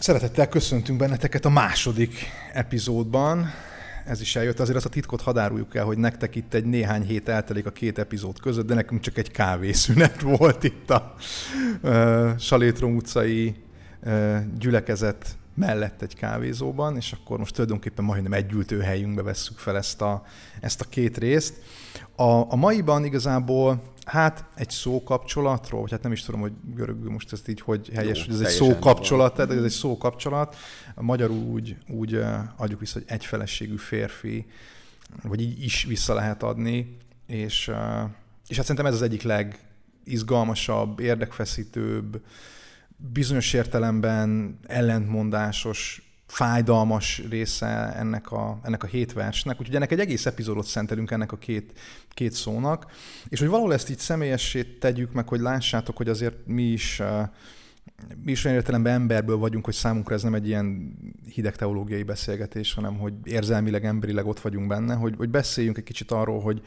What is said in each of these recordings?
Szeretettel köszöntünk benneteket a második epizódban. Ez is eljött, azért azt a titkot hadáruljuk el, hogy nektek itt egy néhány hét eltelik a két epizód között, de nekünk csak egy kávészünet volt itt a uh, Salétrom utcai uh, gyülekezet mellett egy kávézóban, és akkor most tulajdonképpen majdnem egy ültőhelyünkbe vesszük fel ezt a, ezt a két részt. A, a maiban igazából Hát egy szókapcsolatról, vagy hát nem is tudom, hogy görögül most ezt így, hogy helyes, Jó, hogy ez egy szókapcsolat, tehát ez egy szókapcsolat. Magyarul úgy, úgy adjuk vissza, hogy egyfeleségű férfi, vagy így is vissza lehet adni, és, és hát szerintem ez az egyik legizgalmasabb, érdekfeszítőbb, bizonyos értelemben ellentmondásos fájdalmas része ennek a, ennek a hét versnek, úgyhogy ennek egy egész epizódot szentelünk ennek a két, két szónak, és hogy valahol ezt így személyessé tegyük meg, hogy lássátok, hogy azért mi is mi is olyan értelemben emberből vagyunk, hogy számunkra ez nem egy ilyen hideg teológiai beszélgetés, hanem hogy érzelmileg, emberileg ott vagyunk benne, hogy, hogy beszéljünk egy kicsit arról, hogy,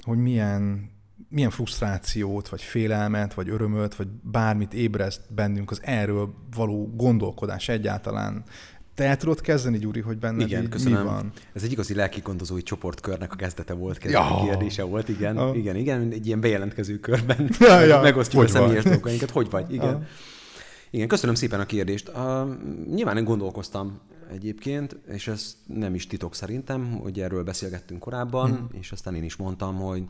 hogy milyen, milyen frusztrációt, vagy félelmet, vagy örömöt, vagy bármit ébreszt bennünk az erről való gondolkodás egyáltalán te el tudod kezdeni, Gyuri, hogy benne igen, köszönöm. mi van? Ez egy igazi lelkigondozói csoportkörnek a kezdete volt, kezdeti ja. kérdése volt, igen, ja. igen, igen, egy ilyen bejelentkező körben ja, ja. megosztjuk hogy a személyes dolgainkat. Hogy vagy? Igen. Ja. Igen, köszönöm szépen a kérdést. Uh, nyilván én gondolkoztam egyébként, és ez nem is titok szerintem, hogy erről beszélgettünk korábban, hmm. és aztán én is mondtam, hogy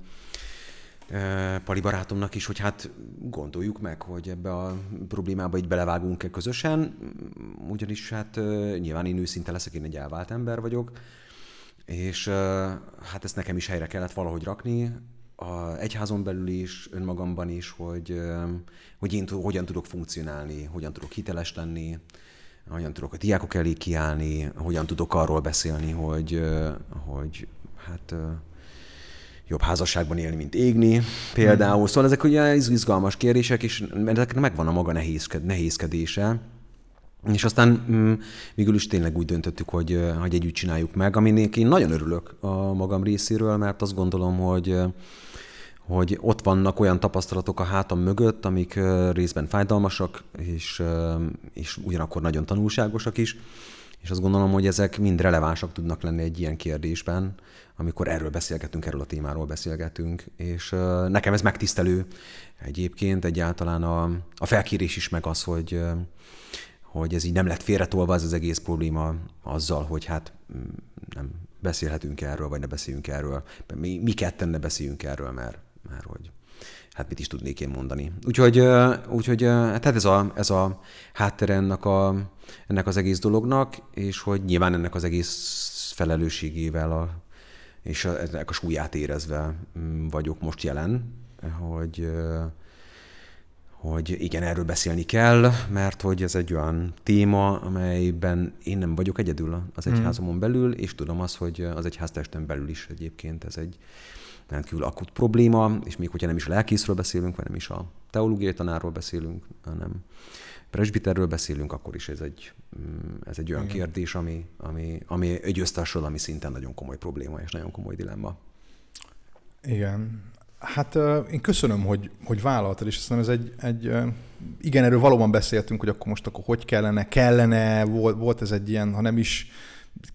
Pali barátomnak is, hogy hát gondoljuk meg, hogy ebbe a problémába így belevágunk-e közösen, ugyanis hát nyilván én őszinte leszek, én egy elvált ember vagyok, és hát ezt nekem is helyre kellett valahogy rakni, a egyházon belül is, önmagamban is, hogy, hogy én hogyan tudok funkcionálni, hogyan tudok hiteles lenni, hogyan tudok a diákok elé kiállni, hogyan tudok arról beszélni, hogy, hogy hát jobb házasságban élni, mint égni például. Hmm. Szóval ezek ugye izgalmas kérdések, és ezeknek megvan a maga nehézked, nehézkedése. És aztán mm, végül is tényleg úgy döntöttük, hogy, hogy együtt csináljuk meg, aminek én nagyon örülök a magam részéről, mert azt gondolom, hogy hogy ott vannak olyan tapasztalatok a hátam mögött, amik részben fájdalmasak, és, és ugyanakkor nagyon tanulságosak is, és azt gondolom, hogy ezek mind relevánsak tudnak lenni egy ilyen kérdésben, amikor erről beszélgetünk, erről a témáról beszélgetünk, és nekem ez megtisztelő egyébként, egyáltalán a, a felkérés is meg az, hogy, hogy ez így nem lett félretolva ez az egész probléma azzal, hogy hát mm, nem beszélhetünk erről, vagy ne beszéljünk erről. Mi, mi ketten ne beszéljünk erről, mert, mert hogy hát mit is tudnék én mondani. Úgyhogy, úgyhogy tehát ez a, ez a háttere ennek, a, ennek az egész dolognak, és hogy nyilván ennek az egész felelősségével a, és ennek a súlyát érezve mm, vagyok most jelen, hogy, hogy igen, erről beszélni kell, mert hogy ez egy olyan téma, amelyben én nem vagyok egyedül az hmm. egyházomon belül, és tudom azt, hogy az egyháztesten belül is egyébként ez egy rendkívül akut probléma, és még hogyha nem is a lelkészről beszélünk, vagy nem is a teológiai tanárról beszélünk, hanem presbiterről beszélünk, akkor is ez egy, mm, ez egy olyan Igen. kérdés, ami, ami, ami egy ami szinten nagyon komoly probléma és nagyon komoly dilemma. Igen. Hát én köszönöm, hogy, hogy vállaltad, és aztán ez egy, egy, igen, erről valóban beszéltünk, hogy akkor most akkor hogy kellene, kellene, volt, volt ez egy ilyen, ha nem is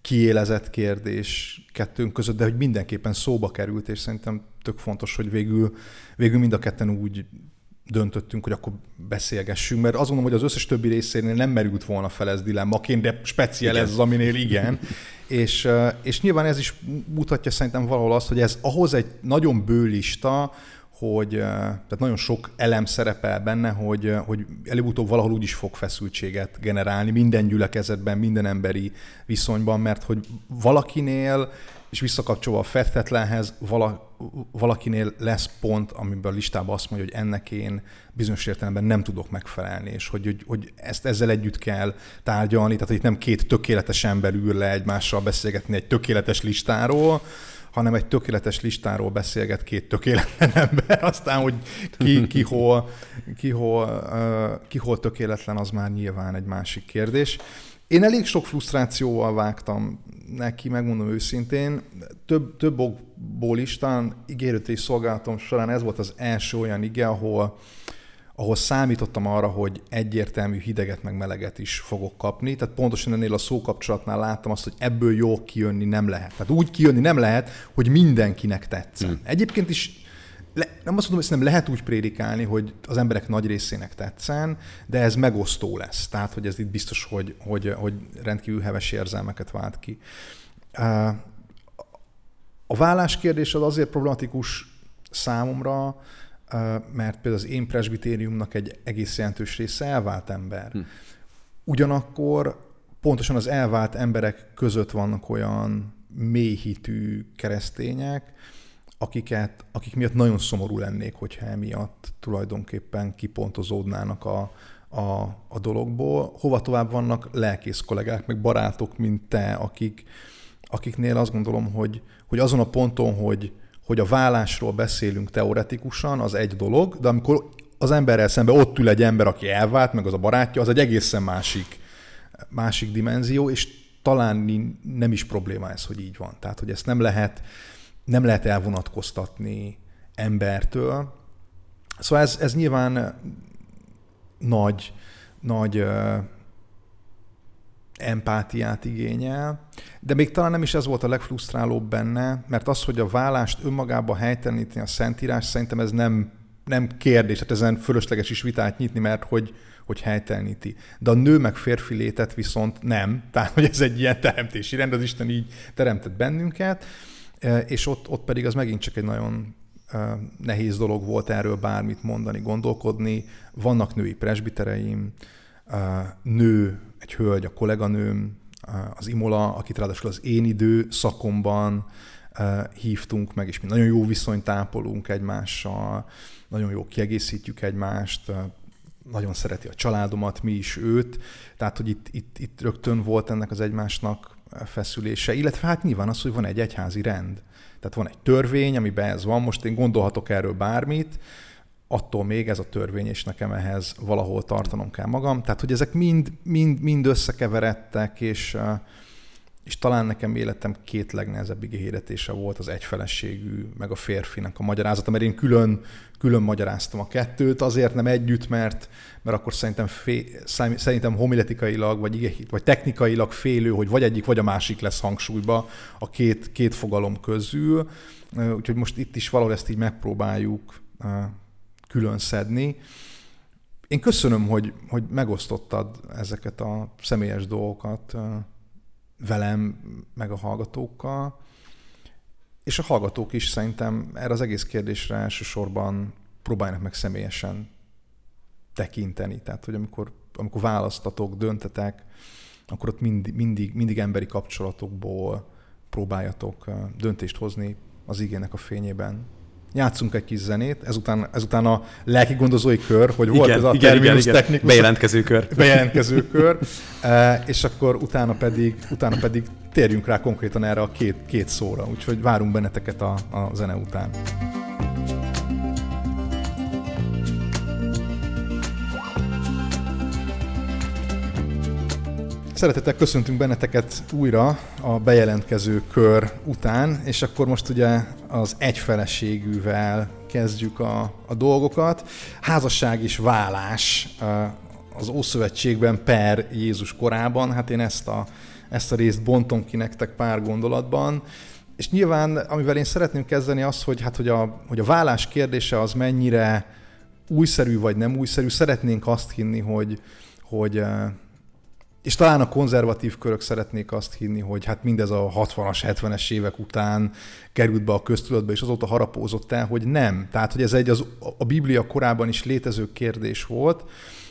kiélezett kérdés kettőnk között, de hogy mindenképpen szóba került, és szerintem tök fontos, hogy végül, végül mind a ketten úgy döntöttünk, hogy akkor beszélgessünk, mert azt gondolom, hogy az összes többi részénél nem merült volna fel ez dilemmaként, de speciál ez az, aminél igen. és, és nyilván ez is mutatja szerintem valahol azt, hogy ez ahhoz egy nagyon bő lista, hogy tehát nagyon sok elem szerepel benne, hogy, hogy előbb-utóbb valahol úgy is fog feszültséget generálni minden gyülekezetben, minden emberi viszonyban, mert hogy valakinél, és visszakapcsolva a fettetlenhez, vala, valakinél lesz pont, amiben a listában azt mondja, hogy ennek én bizonyos értelemben nem tudok megfelelni, és hogy, hogy, hogy ezt ezzel együtt kell tárgyalni, tehát itt nem két tökéletes ember ül le egymással beszélgetni egy tökéletes listáról, hanem egy tökéletes listáról beszélget két tökéletlen ember, aztán, hogy ki, ki, hol, ki, hol, ki hol tökéletlen, az már nyilván egy másik kérdés. Én elég sok frusztrációval vágtam neki, megmondom őszintén. Több, több okból is, talán ígérőt és szolgálatom során ez volt az első olyan ige, ahol, ahol számítottam arra, hogy egyértelmű hideget meg meleget is fogok kapni. Tehát pontosan ennél a szókapcsolatnál láttam azt, hogy ebből jó kijönni nem lehet. Tehát úgy kijönni nem lehet, hogy mindenkinek tetszen. Hmm. Egyébként is le, nem azt mondom, hogy nem lehet úgy prédikálni, hogy az emberek nagy részének tetszen, de ez megosztó lesz. Tehát, hogy ez itt biztos, hogy, hogy, hogy rendkívül heves érzelmeket vált ki. A vállás kérdés az azért problematikus számomra, mert például az én presbitériumnak egy egész jelentős része elvált ember. Hm. Ugyanakkor pontosan az elvált emberek között vannak olyan mélyhitű keresztények, akiket, akik miatt nagyon szomorú lennék, hogyha emiatt tulajdonképpen kipontozódnának a, a, a dologból. Hova tovább vannak lelkész kollégák, meg barátok, mint te, akik, akiknél azt gondolom, hogy, hogy azon a ponton, hogy, hogy a vállásról beszélünk teoretikusan, az egy dolog, de amikor az emberrel szemben ott ül egy ember, aki elvált, meg az a barátja, az egy egészen másik, másik dimenzió, és talán nem is probléma ez, hogy így van. Tehát, hogy ezt nem lehet, nem lehet elvonatkoztatni embertől. Szóval ez, ez nyilván nagy, nagy empátiát igényel, de még talán nem is ez volt a legfrusztrálóbb benne, mert az, hogy a vállást önmagába helyteleníteni a Szentírás, szerintem ez nem, nem kérdés, tehát ezen fölösleges is vitát nyitni, mert hogy, hogy helyteleníti. De a nő meg férfi létet viszont nem, tehát hogy ez egy ilyen teremtési rend, az Isten így teremtett bennünket, e, és ott, ott pedig az megint csak egy nagyon e, nehéz dolog volt erről bármit mondani, gondolkodni. Vannak női presbitereim, e, nő egy hölgy, a kolléganőm, az Imola, akit ráadásul az én idő szakomban hívtunk meg, és mi nagyon jó viszonyt ápolunk egymással, nagyon jó kiegészítjük egymást, nagyon szereti a családomat, mi is őt, tehát hogy itt, itt, itt rögtön volt ennek az egymásnak feszülése, illetve hát nyilván az, hogy van egy egyházi rend. Tehát van egy törvény, amiben ez van, most én gondolhatok erről bármit, attól még ez a törvény, és nekem ehhez valahol tartanom kell magam. Tehát, hogy ezek mind, mind, mind összekeveredtek, és, és talán nekem életem két legnehezebb igényhirdetése volt az egyfeleségű, meg a férfinak a magyarázata, mert én külön, külön magyaráztam a kettőt, azért nem együtt, mert, mert akkor szerintem, fé, szerintem homiletikailag, vagy, vagy technikailag félő, hogy vagy egyik, vagy a másik lesz hangsúlyba a két, két fogalom közül. Úgyhogy most itt is valahol ezt így megpróbáljuk külön szedni. Én köszönöm, hogy, hogy megosztottad ezeket a személyes dolgokat velem, meg a hallgatókkal, és a hallgatók is szerintem erre az egész kérdésre elsősorban próbálnak meg személyesen tekinteni. Tehát, hogy amikor, amikor választatok, döntetek, akkor ott mindig, mindig, mindig emberi kapcsolatokból próbáljatok döntést hozni az igének a fényében játszunk egy kis zenét, ezután, ezután a lelki gondozói kör, hogy igen, volt ez a igen, igen, igen. technikus. Bejelentkező kör. Bejelentkező kör, e, és akkor utána pedig, utána pedig térjünk rá konkrétan erre a két, két szóra, úgyhogy várunk benneteket a, a zene után. Szeretettel köszöntünk benneteket újra a bejelentkező kör után, és akkor most ugye az egyfeleségűvel kezdjük a, a dolgokat. Házasság és vállás az Ószövetségben per Jézus korában, hát én ezt a, ezt a részt bontom ki nektek pár gondolatban. És nyilván, amivel én szeretném kezdeni az, hogy, hát, hogy, a, hogy a vállás kérdése az mennyire újszerű vagy nem újszerű. Szeretnénk azt hinni, hogy, hogy és talán a konzervatív körök szeretnék azt hinni, hogy hát mindez a 60-as, 70-es évek után került be a köztudatba, és azóta harapózott el, hogy nem. Tehát, hogy ez egy az, a Biblia korában is létező kérdés volt,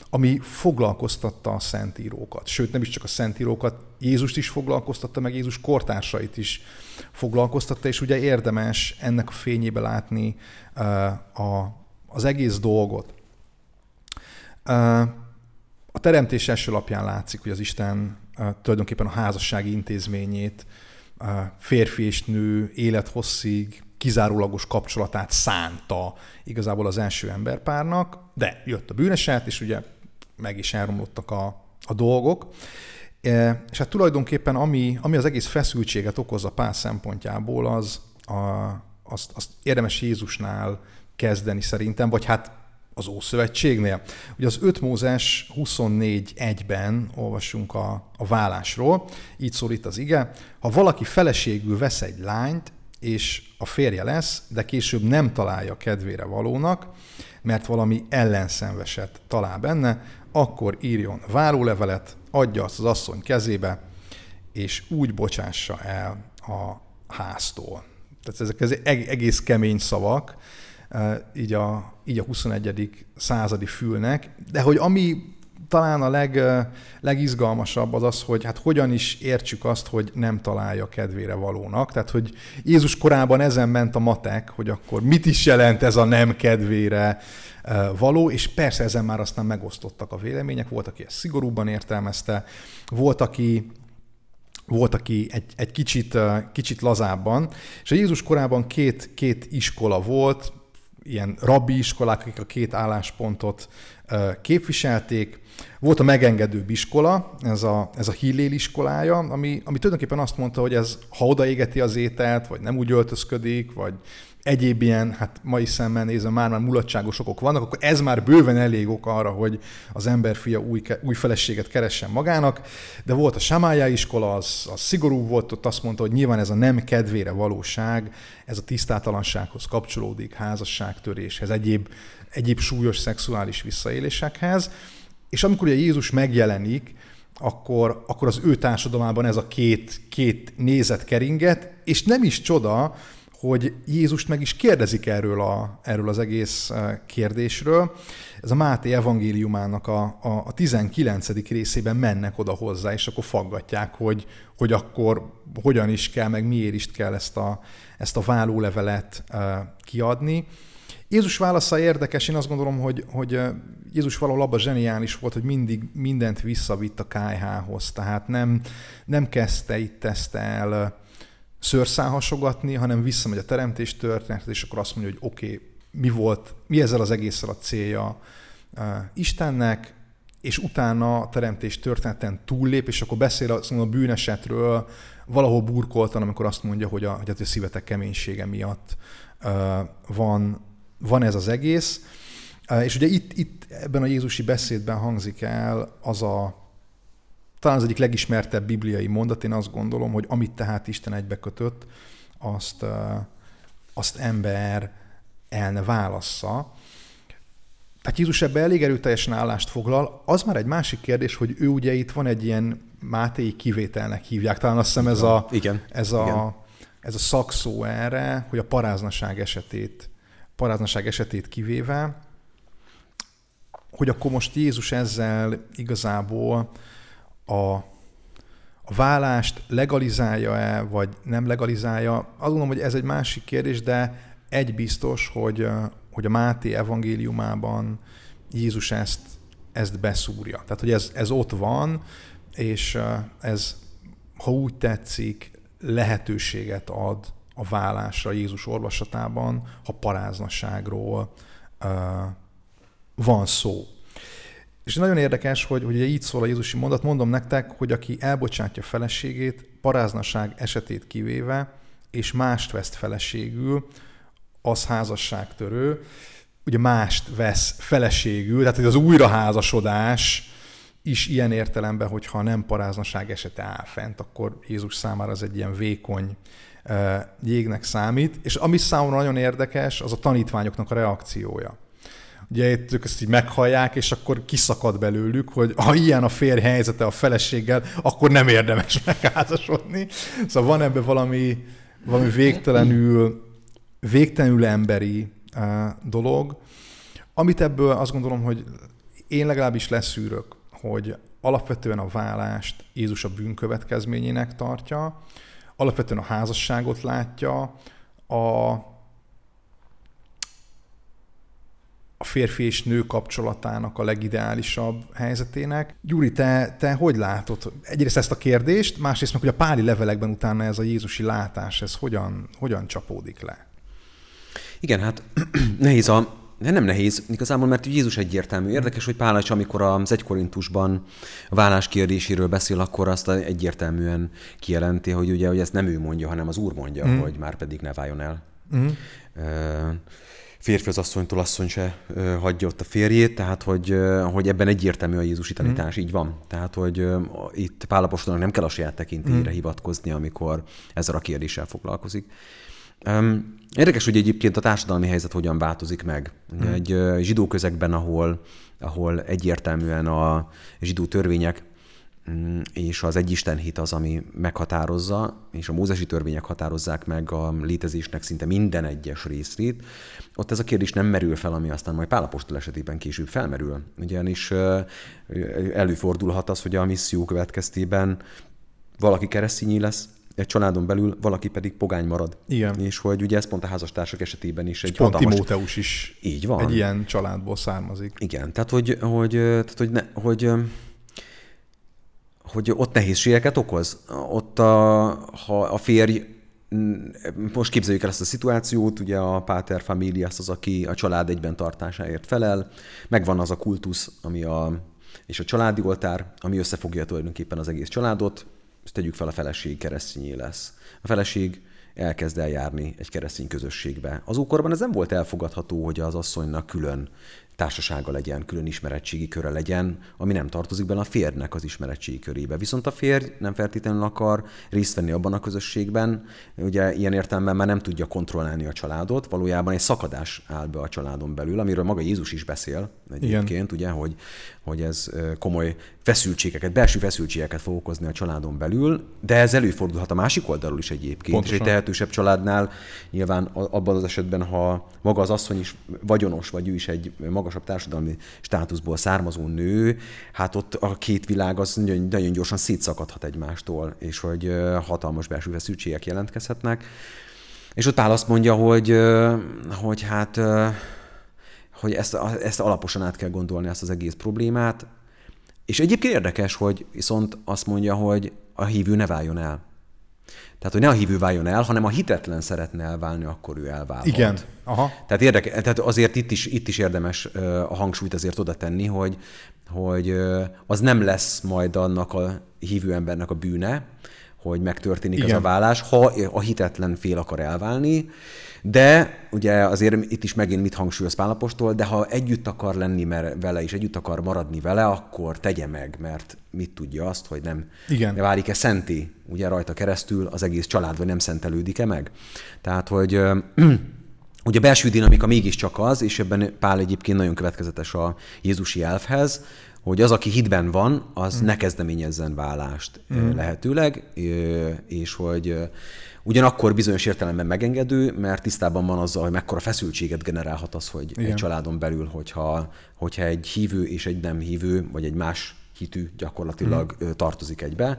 ami foglalkoztatta a szentírókat. Sőt, nem is csak a szentírókat, Jézust is foglalkoztatta, meg Jézus kortársait is foglalkoztatta, és ugye érdemes ennek a fényébe látni uh, a, az egész dolgot. Uh, a teremtés első lapján látszik, hogy az Isten tulajdonképpen a házassági intézményét férfi és nő élethosszig kizárólagos kapcsolatát szánta igazából az első emberpárnak, de jött a bűneset, és ugye meg is elromlottak a, a dolgok. E, és hát tulajdonképpen ami, ami az egész feszültséget okozza pár szempontjából, az, a, azt, azt érdemes Jézusnál kezdeni szerintem, vagy hát az Ószövetségnél. Ugye az 5 Mózes 24.1-ben olvasunk a, a vállásról, így szól itt az ige, ha valaki feleségül vesz egy lányt, és a férje lesz, de később nem találja kedvére valónak, mert valami ellenszenveset talál benne, akkor írjon várólevelet, adja azt az asszony kezébe, és úgy bocsássa el a háztól. Tehát ezek az egész kemény szavak, így a, így a 21. századi fülnek, de hogy ami talán a leg, legizgalmasabb az az, hogy hát hogyan is értsük azt, hogy nem találja kedvére valónak. Tehát, hogy Jézus korában ezen ment a matek, hogy akkor mit is jelent ez a nem kedvére való, és persze ezen már aztán megosztottak a vélemények, volt, aki ezt szigorúbban értelmezte, volt, aki volt, aki egy, egy kicsit, kicsit lazábban, és a Jézus korában két, két iskola volt, ilyen rabbi iskolák, akik a két álláspontot képviselték. Volt a megengedő iskola, ez a, ez a Hillél iskolája, ami, ami tulajdonképpen azt mondta, hogy ez ha odaégeti az ételt, vagy nem úgy öltözködik, vagy egyéb ilyen, hát mai szemmel nézve már már mulatságos okok vannak, akkor ez már bőven elég ok arra, hogy az ember fia új, új feleséget keressen magának, de volt a Samája iskola, az, az szigorú volt, ott azt mondta, hogy nyilván ez a nem kedvére valóság, ez a tisztátalansághoz kapcsolódik, házasságtöréshez, egyéb, egyéb súlyos szexuális visszaélésekhez, és amikor ugye Jézus megjelenik, akkor, akkor az ő társadalmában ez a két, két nézet keringet, és nem is csoda, hogy Jézust meg is kérdezik erről, a, erről az egész eh, kérdésről. Ez a Máté evangéliumának a, a, a 19. részében mennek oda hozzá, és akkor faggatják, hogy, hogy akkor hogyan is kell, meg miért is kell ezt a, ezt a vállólevelet eh, kiadni. Jézus válasza érdekes, én azt gondolom, hogy, hogy eh, Jézus valahol abban zseniális volt, hogy mindig mindent visszavitt a KH-hoz, tehát nem, nem kezdte itt ezt el szőrszálhasogatni, hanem visszamegy a teremtés történet, és akkor azt mondja, hogy oké, okay, mi volt, mi ezzel az egésszel a célja uh, Istennek, és utána a teremtés történeten túllép, és akkor beszél a, a bűnesetről, valahol burkoltan, amikor azt mondja, hogy a, hogy a szívetek keménysége miatt uh, van, van ez az egész. Uh, és ugye itt, itt ebben a Jézusi beszédben hangzik el az a, talán az egyik legismertebb bibliai mondat, én azt gondolom, hogy amit tehát Isten egybekötött, azt, azt ember el ne válassza. Tehát Jézus ebbe elég erőteljesen állást foglal. Az már egy másik kérdés, hogy ő ugye itt van egy ilyen mátéi kivételnek hívják. Talán azt hiszem ez a, igen, ez a, igen. ez a szakszó erre, hogy a paráznaság esetét, paráznaság esetét kivéve, hogy akkor most Jézus ezzel igazából a, a vállást legalizálja-e, vagy nem legalizálja. Azt gondolom, hogy ez egy másik kérdés, de egy biztos, hogy, hogy a Máté evangéliumában Jézus ezt, ezt beszúrja. Tehát, hogy ez, ez ott van, és ez, ha úgy tetszik, lehetőséget ad a vállásra Jézus orvosatában, ha paráznaságról uh, van szó. És nagyon érdekes, hogy ugye így szól a Jézusi mondat, mondom nektek, hogy aki elbocsátja feleségét, paráznaság esetét kivéve, és mást vesz feleségül, az házasságtörő, ugye mást vesz feleségül, tehát hogy az újraházasodás is ilyen értelemben, hogyha nem paráznaság esete áll fent, akkor Jézus számára az egy ilyen vékony jégnek számít. És ami számomra nagyon érdekes, az a tanítványoknak a reakciója ugye ők ezt így meghallják, és akkor kiszakad belőlük, hogy ha ilyen a férj helyzete a feleséggel, akkor nem érdemes megházasodni. Szóval van ebben valami, valami végtelenül, végtelenül emberi uh, dolog, amit ebből azt gondolom, hogy én legalábbis leszűrök, hogy alapvetően a vállást Jézus a bűnkövetkezményének tartja, alapvetően a házasságot látja, a a férfi és nő kapcsolatának a legideálisabb helyzetének. Gyuri, te, te hogy látod egyrészt ezt a kérdést, másrészt meg, hogy a páli levelekben utána ez a Jézusi látás, ez hogyan, hogyan csapódik le? Igen, hát nehéz a, de nem nehéz, igazából, mert Jézus egyértelmű. Érdekes, hogy Pál amikor az egy Korintusban a vállás kérdéséről beszél, akkor azt egyértelműen kijelenti, hogy ugye hogy ezt nem ő mondja, hanem az Úr mondja, mm. hogy már pedig ne váljon el Uh-huh férfi az asszonytól asszony se hagyja ott a férjét, tehát hogy, hogy ebben egyértelmű a Jézusi tanítás, mm. így van. Tehát, hogy itt Pálapostolnak nem kell a saját tekintélyére mm. hivatkozni, amikor ezzel a kérdéssel foglalkozik. Érdekes, hogy egyébként a társadalmi helyzet hogyan változik meg. Egy zsidó közegben, ahol, ahol egyértelműen a zsidó törvények és az egyisten hit az, ami meghatározza, és a mózesi törvények határozzák meg a létezésnek szinte minden egyes részét, ott ez a kérdés nem merül fel, ami aztán majd Pálapostól esetében később felmerül. Ugyanis előfordulhat az, hogy a misszió következtében valaki keresztényi lesz, egy családon belül valaki pedig pogány marad. Igen. És hogy ugye ez pont a házastársak esetében is egy pont hatalmas... Timóteus is így van. egy ilyen családból származik. Igen, tehát hogy, hogy, tehát, hogy, ne, hogy hogy ott nehézségeket okoz. Ott a, ha a férj most képzeljük el ezt a szituációt, ugye a Pater Familias az, aki a család egyben tartásáért felel, megvan az a kultusz, ami a, és a családi oltár, ami összefogja tulajdonképpen az egész családot, és tegyük fel a feleség keresztényé lesz. A feleség elkezd eljárni egy keresztény közösségbe. Az ókorban ez nem volt elfogadható, hogy az asszonynak külön társasága legyen, külön ismeretségi köre legyen, ami nem tartozik bele a férjnek az ismeretségi körébe. Viszont a férj nem feltétlenül akar részt venni abban a közösségben, ugye ilyen értelemben már nem tudja kontrollálni a családot, valójában egy szakadás áll be a családon belül, amiről maga Jézus is beszél egyébként, Igen. ugye, hogy, hogy ez komoly feszültségeket, belső feszültségeket fog okozni a családon belül, de ez előfordulhat a másik oldalról is egyébként. Pontosan. És egy tehetősebb családnál nyilván abban az esetben, ha maga az asszony is vagyonos, vagy ő is egy magasabb társadalmi státuszból származó nő, hát ott a két világ az nagyon, nagyon gyorsan szétszakadhat egymástól, és hogy hatalmas belső feszültségek jelentkezhetnek. És ott áll azt mondja, hogy, hogy hát hogy ezt, ezt alaposan át kell gondolni, ezt az egész problémát. És egyébként érdekes, hogy viszont azt mondja, hogy a hívő ne váljon el. Tehát, hogy ne a hívő váljon el, hanem a hitetlen szeretne elválni, akkor ő elválhat. Igen. Aha. Tehát, érdeke, tehát azért itt is, itt is érdemes a hangsúlyt azért oda tenni, hogy, hogy az nem lesz majd annak a hívő embernek a bűne, hogy megtörténik Igen. ez a vállás, ha a hitetlen fél akar elválni, de ugye azért itt is megint mit hangsúlyoz Pálapostól, de ha együtt akar lenni vele, és együtt akar maradni vele, akkor tegye meg, mert mit tudja azt, hogy nem Igen. válik-e szenti, ugye rajta keresztül az egész család, vagy nem szentelődik-e meg. Tehát, hogy Ugye a belső dinamika mégiscsak az, és ebben Pál egyébként nagyon következetes a Jézusi elfhez, hogy az, aki hitben van, az mm. ne kezdeményezzen vállást mm. lehetőleg, és hogy Ugyanakkor bizonyos értelemben megengedő, mert tisztában van azzal, hogy mekkora feszültséget generálhat az, hogy Igen. egy családon belül, hogyha, hogyha egy hívő és egy nem hívő, vagy egy más hitű gyakorlatilag mm. tartozik egybe,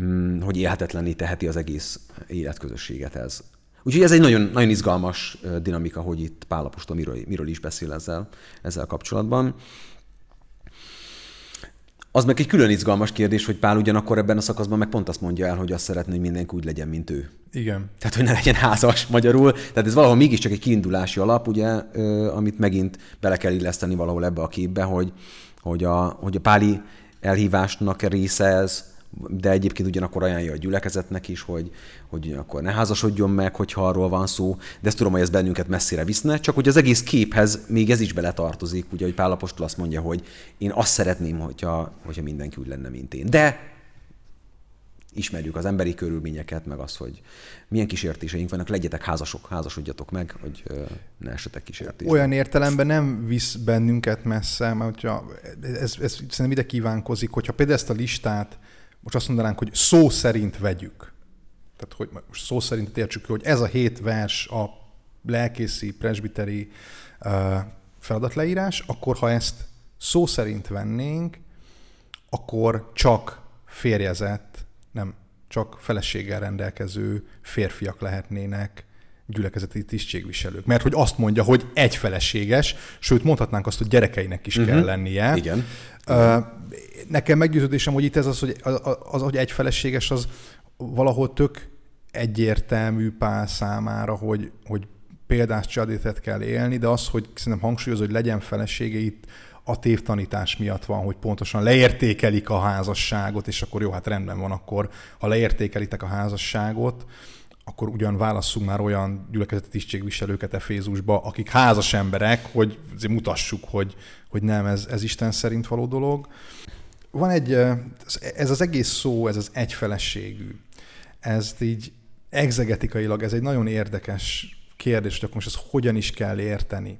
mm, hogy élhetetlenné teheti az egész életközösséget ez. Úgyhogy ez egy nagyon, nagyon izgalmas dinamika, hogy itt Pálapostól miről, miről is beszél ezzel, ezzel kapcsolatban. Az meg egy külön izgalmas kérdés, hogy Pál ugyanakkor ebben a szakaszban meg pont azt mondja el, hogy azt szeretné, hogy mindenki úgy legyen, mint ő. Igen. Tehát, hogy ne legyen házas magyarul. Tehát ez valahol mégiscsak egy kiindulási alap, ugye, amit megint bele kell illeszteni valahol ebbe a képbe, hogy, hogy, a, hogy a páli elhívásnak része ez, de egyébként ugyanakkor ajánlja a gyülekezetnek is, hogy, hogy akkor ne házasodjon meg, hogyha arról van szó, de ezt tudom, hogy ez bennünket messzire viszne, csak hogy az egész képhez még ez is beletartozik, ugye, hogy Pálapostól azt mondja, hogy én azt szeretném, hogyha, hogyha mindenki úgy lenne, mint én. De ismerjük az emberi körülményeket, meg azt, hogy milyen kísértéseink vannak, legyetek házasok, házasodjatok meg, hogy ne esetek kísértésbe. Olyan értelemben nem visz bennünket messze, mert hogyha ez, ez szerintem ide kívánkozik, hogyha például ezt a listát most azt mondanánk, hogy szó szerint vegyük. Tehát, hogy most szó szerint értsük, hogy ez a hét vers a lelkészi, presbiteri feladatleírás, akkor ha ezt szó szerint vennénk, akkor csak férjezett, nem, csak feleséggel rendelkező férfiak lehetnének gyülekezeti tisztségviselők. Mert hogy azt mondja, hogy egy feleséges, sőt mondhatnánk azt, hogy gyerekeinek is uh-huh. kell lennie. Igen. Nekem meggyőződésem, hogy itt ez az, hogy, az, hogy egy feleséges, az valahol tök egyértelmű pál számára, hogy, hogy példás csadétet kell élni, de az, hogy szerintem hangsúlyozó, hogy legyen felesége itt a tévtanítás miatt van, hogy pontosan leértékelik a házasságot, és akkor jó, hát rendben van akkor, ha leértékelitek a házasságot, akkor ugyan válasszunk már olyan gyülekezeti tisztségviselőket Efézusba, akik házas emberek, hogy mutassuk, hogy, hogy nem, ez, ez Isten szerint való dolog. Van egy, ez az egész szó, ez az egyfelességű, ez így egzegetikailag, ez egy nagyon érdekes kérdés, hogy akkor most ezt hogyan is kell érteni.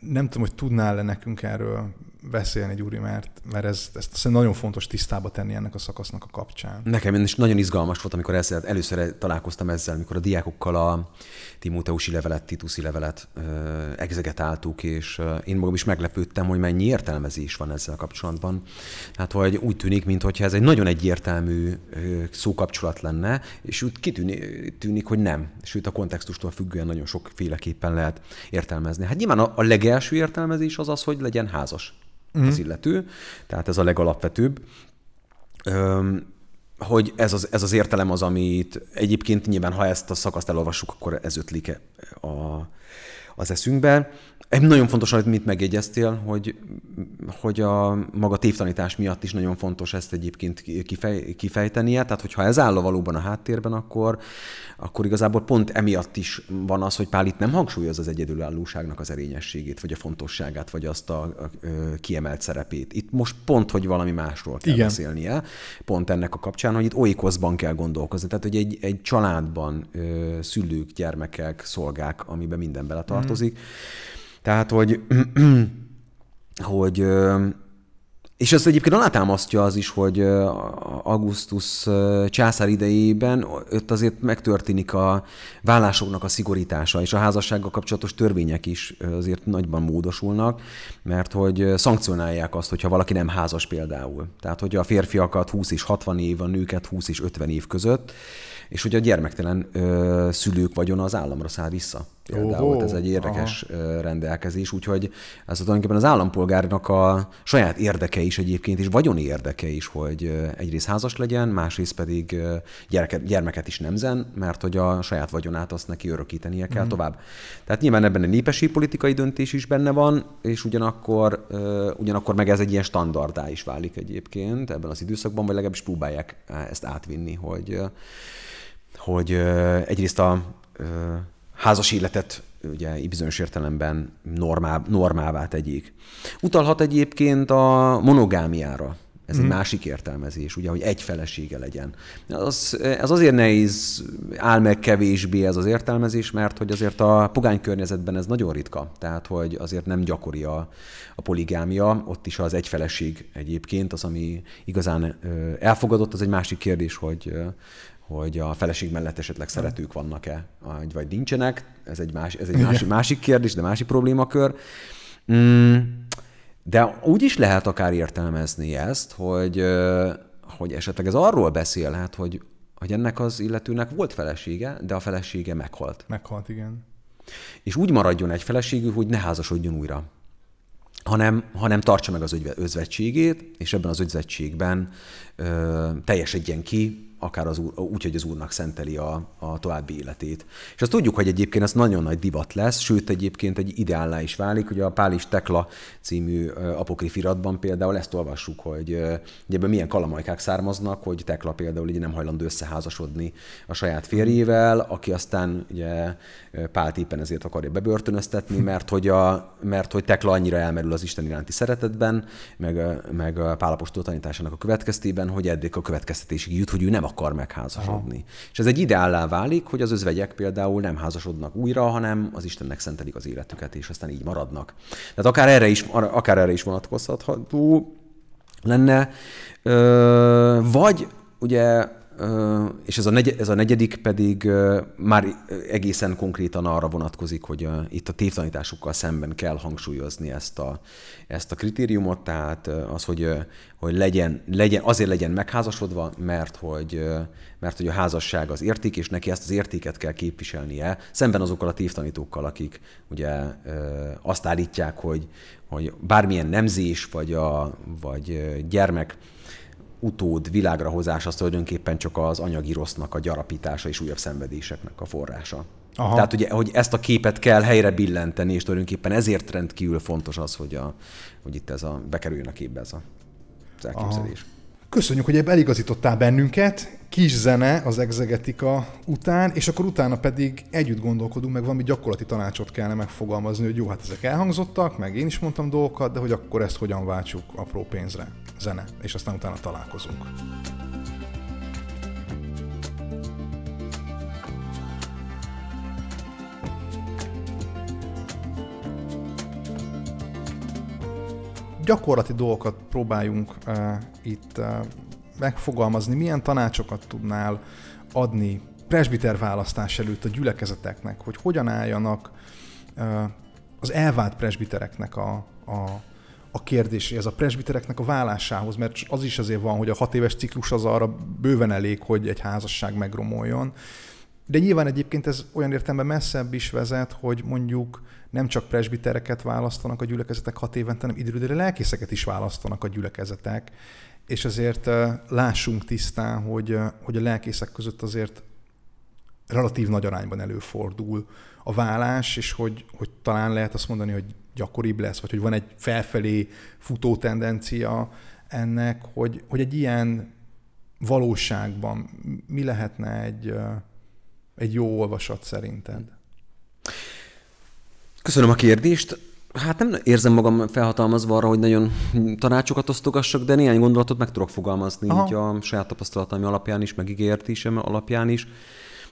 Nem tudom, hogy tudnál-e nekünk erről beszélni, Gyuri, mert, mert ez, ezt szerintem nagyon fontos tisztába tenni ennek a szakasznak a kapcsán. Nekem is nagyon izgalmas volt, amikor ezzel, először találkoztam ezzel, amikor a diákokkal a Timóteusi levelet, Tituszi levelet ö, exegetáltuk, és én magam is meglepődtem, hogy mennyi értelmezés van ezzel kapcsolatban. Hát, hogy úgy tűnik, mintha ez egy nagyon egyértelmű szókapcsolat lenne, és úgy kitűnik, tűnik, hogy nem. Sőt, a kontextustól függően nagyon sokféleképpen lehet értelmezni. Hát nyilván a legelső értelmezés az az, hogy legyen házas mm. az illető, tehát ez a legalapvetőbb. Öm, hogy ez az, ez az értelem az, amit egyébként nyilván, ha ezt a szakaszt elolvassuk, akkor ez ötlik a, az eszünkbe. Egy nagyon fontos, amit mit megjegyeztél, hogy, hogy a maga tévtanítás miatt is nagyon fontos ezt egyébként kifej, kifejtenie. Tehát, hogyha ez áll valóban a háttérben, akkor, akkor igazából pont emiatt is van az, hogy Pál itt nem hangsúlyoz az egyedülállóságnak az erényességét, vagy a fontosságát, vagy azt a, a, a kiemelt szerepét. Itt most pont, hogy valami másról kell Igen. beszélnie, pont ennek a kapcsán, hogy itt oikoszban kell gondolkozni. Tehát, hogy egy, egy családban ö, szülők, gyermekek, szolgák, amiben minden bele tartozik. Mm. Tehát, hogy, hogy és ezt egyébként alátámasztja az is, hogy Augustus császár idejében ott azért megtörténik a vállásoknak a szigorítása, és a házassággal kapcsolatos törvények is azért nagyban módosulnak, mert hogy szankcionálják azt, hogyha valaki nem házas például. Tehát, hogy a férfiakat 20 és 60 év, a nőket 20 és 50 év között, és hogy a gyermektelen szülők vagyona az államra száll vissza. Például oh, ez egy érdekes aha. rendelkezés, úgyhogy ez tulajdonképpen az állampolgárnak a saját érdeke is egyébként, és vagyoni érdeke is, hogy egyrészt házas legyen, másrészt pedig gyereket, gyermeket is nemzen, mert hogy a saját vagyonát azt neki örökítenie kell mm. tovább. Tehát nyilván ebben egy népességpolitikai döntés is benne van, és ugyanakkor, ugyanakkor meg ez egy ilyen standardá is válik egyébként ebben az időszakban, vagy legalábbis próbálják ezt átvinni, hogy hogy egyrészt a házas életet ugye bizonyos értelemben normá, normává tegyék. Utalhat egyébként a monogámiára. Ez mm. egy mhm. másik értelmezés, ugye, hogy egy felesége legyen. Az, ez azért nehéz, áll meg kevésbé ez az értelmezés, mert hogy azért a pogány környezetben ez nagyon ritka. Tehát, hogy azért nem gyakori a, a poligámia, ott is az egyfeleség egyébként, az, ami igazán elfogadott, az egy másik kérdés, hogy hogy a feleség mellett esetleg szeretők vannak-e, vagy nincsenek. Ez egy, más, ez egy másik, másik kérdés, de másik problémakör. Mm, de úgy is lehet akár értelmezni ezt, hogy, hogy esetleg ez arról beszélhet, hogy, hogy ennek az illetőnek volt felesége, de a felesége meghalt. Meghalt, igen. És úgy maradjon egy feleségű, hogy ne házasodjon újra hanem, hanem tartsa meg az özvetségét, és ebben az özvetségben ö, teljesedjen ki akár az úr, úgy, hogy az úrnak szenteli a, a további életét. És azt tudjuk, hogy egyébként ez nagyon nagy divat lesz, sőt egyébként egy ideállá is válik. Ugye a Pál is Tekla című apokrifiratban például ezt olvassuk, hogy ebben milyen kalamajkák származnak, hogy Tekla például ugye nem hajlandó összeházasodni a saját férjével, aki aztán ugye Pált éppen ezért akarja bebörtönöztetni, mert hogy, a, mert hogy Tekla annyira elmerül az Isten iránti szeretetben, meg, meg a Pálapostól tanításának a következtében, hogy eddig a következtetésig jut, hogy ő nem akar megházasodni. Aha. És ez egy ideállá válik, hogy az özvegyek például nem házasodnak újra, hanem az Istennek szentelik az életüket, és aztán így maradnak. Tehát akár erre is, akár erre is vonatkozható lenne. Vagy ugye és ez a, negy, ez a negyedik pedig már egészen konkrétan arra vonatkozik, hogy itt a tévtanításokkal szemben kell hangsúlyozni ezt a, ezt a kritériumot, tehát az, hogy, hogy legyen, legyen, azért legyen megházasodva, mert hogy, mert hogy a házasság az érték, és neki ezt az értéket kell képviselnie, szemben azokkal a tévtanítókkal, akik ugye azt állítják, hogy, hogy bármilyen nemzés, vagy, a, vagy gyermek utód világra hozás az tulajdonképpen csak az anyagi rossznak a gyarapítása és újabb szenvedéseknek a forrása. Aha. Tehát ugye, hogy ezt a képet kell helyre billenteni, és tulajdonképpen ezért rendkívül fontos az, hogy, a, hogy itt ez a, bekerüljön a képbe ez a, az elképzelés. Aha. Köszönjük, hogy eligazítottál bennünket. Kis zene az exegetika után, és akkor utána pedig együtt gondolkodunk, meg valami gyakorlati tanácsot kellene megfogalmazni, hogy jó, hát ezek elhangzottak, meg én is mondtam dolgokat, de hogy akkor ezt hogyan váltsuk apró pénzre, zene, és aztán utána találkozunk. gyakorlati dolgokat próbáljunk uh, itt uh, megfogalmazni, milyen tanácsokat tudnál adni presbiter választás előtt a gyülekezeteknek, hogy hogyan álljanak az elvált presbitereknek a, a, a kérdéséhez, a presbitereknek a vállásához, mert az is azért van, hogy a hat éves ciklus az arra bőven elég, hogy egy házasság megromoljon. De nyilván egyébként ez olyan értelemben messzebb is vezet, hogy mondjuk nem csak presbitereket választanak a gyülekezetek hat évente, hanem időre lelkészeket is választanak a gyülekezetek, és azért lássunk tisztán, hogy, hogy a lelkészek között azért relatív nagy arányban előfordul a vállás, és hogy, hogy talán lehet azt mondani, hogy gyakoribb lesz, vagy hogy van egy felfelé futó tendencia ennek, hogy, hogy egy ilyen valóságban mi lehetne egy, egy jó olvasat szerinted? Köszönöm a kérdést. Hát nem érzem magam felhatalmazva arra, hogy nagyon tanácsokat osztogassak, de néhány gondolatot meg tudok fogalmazni Aha. így a saját tapasztalataim alapján is, meg ígértésem alapján is.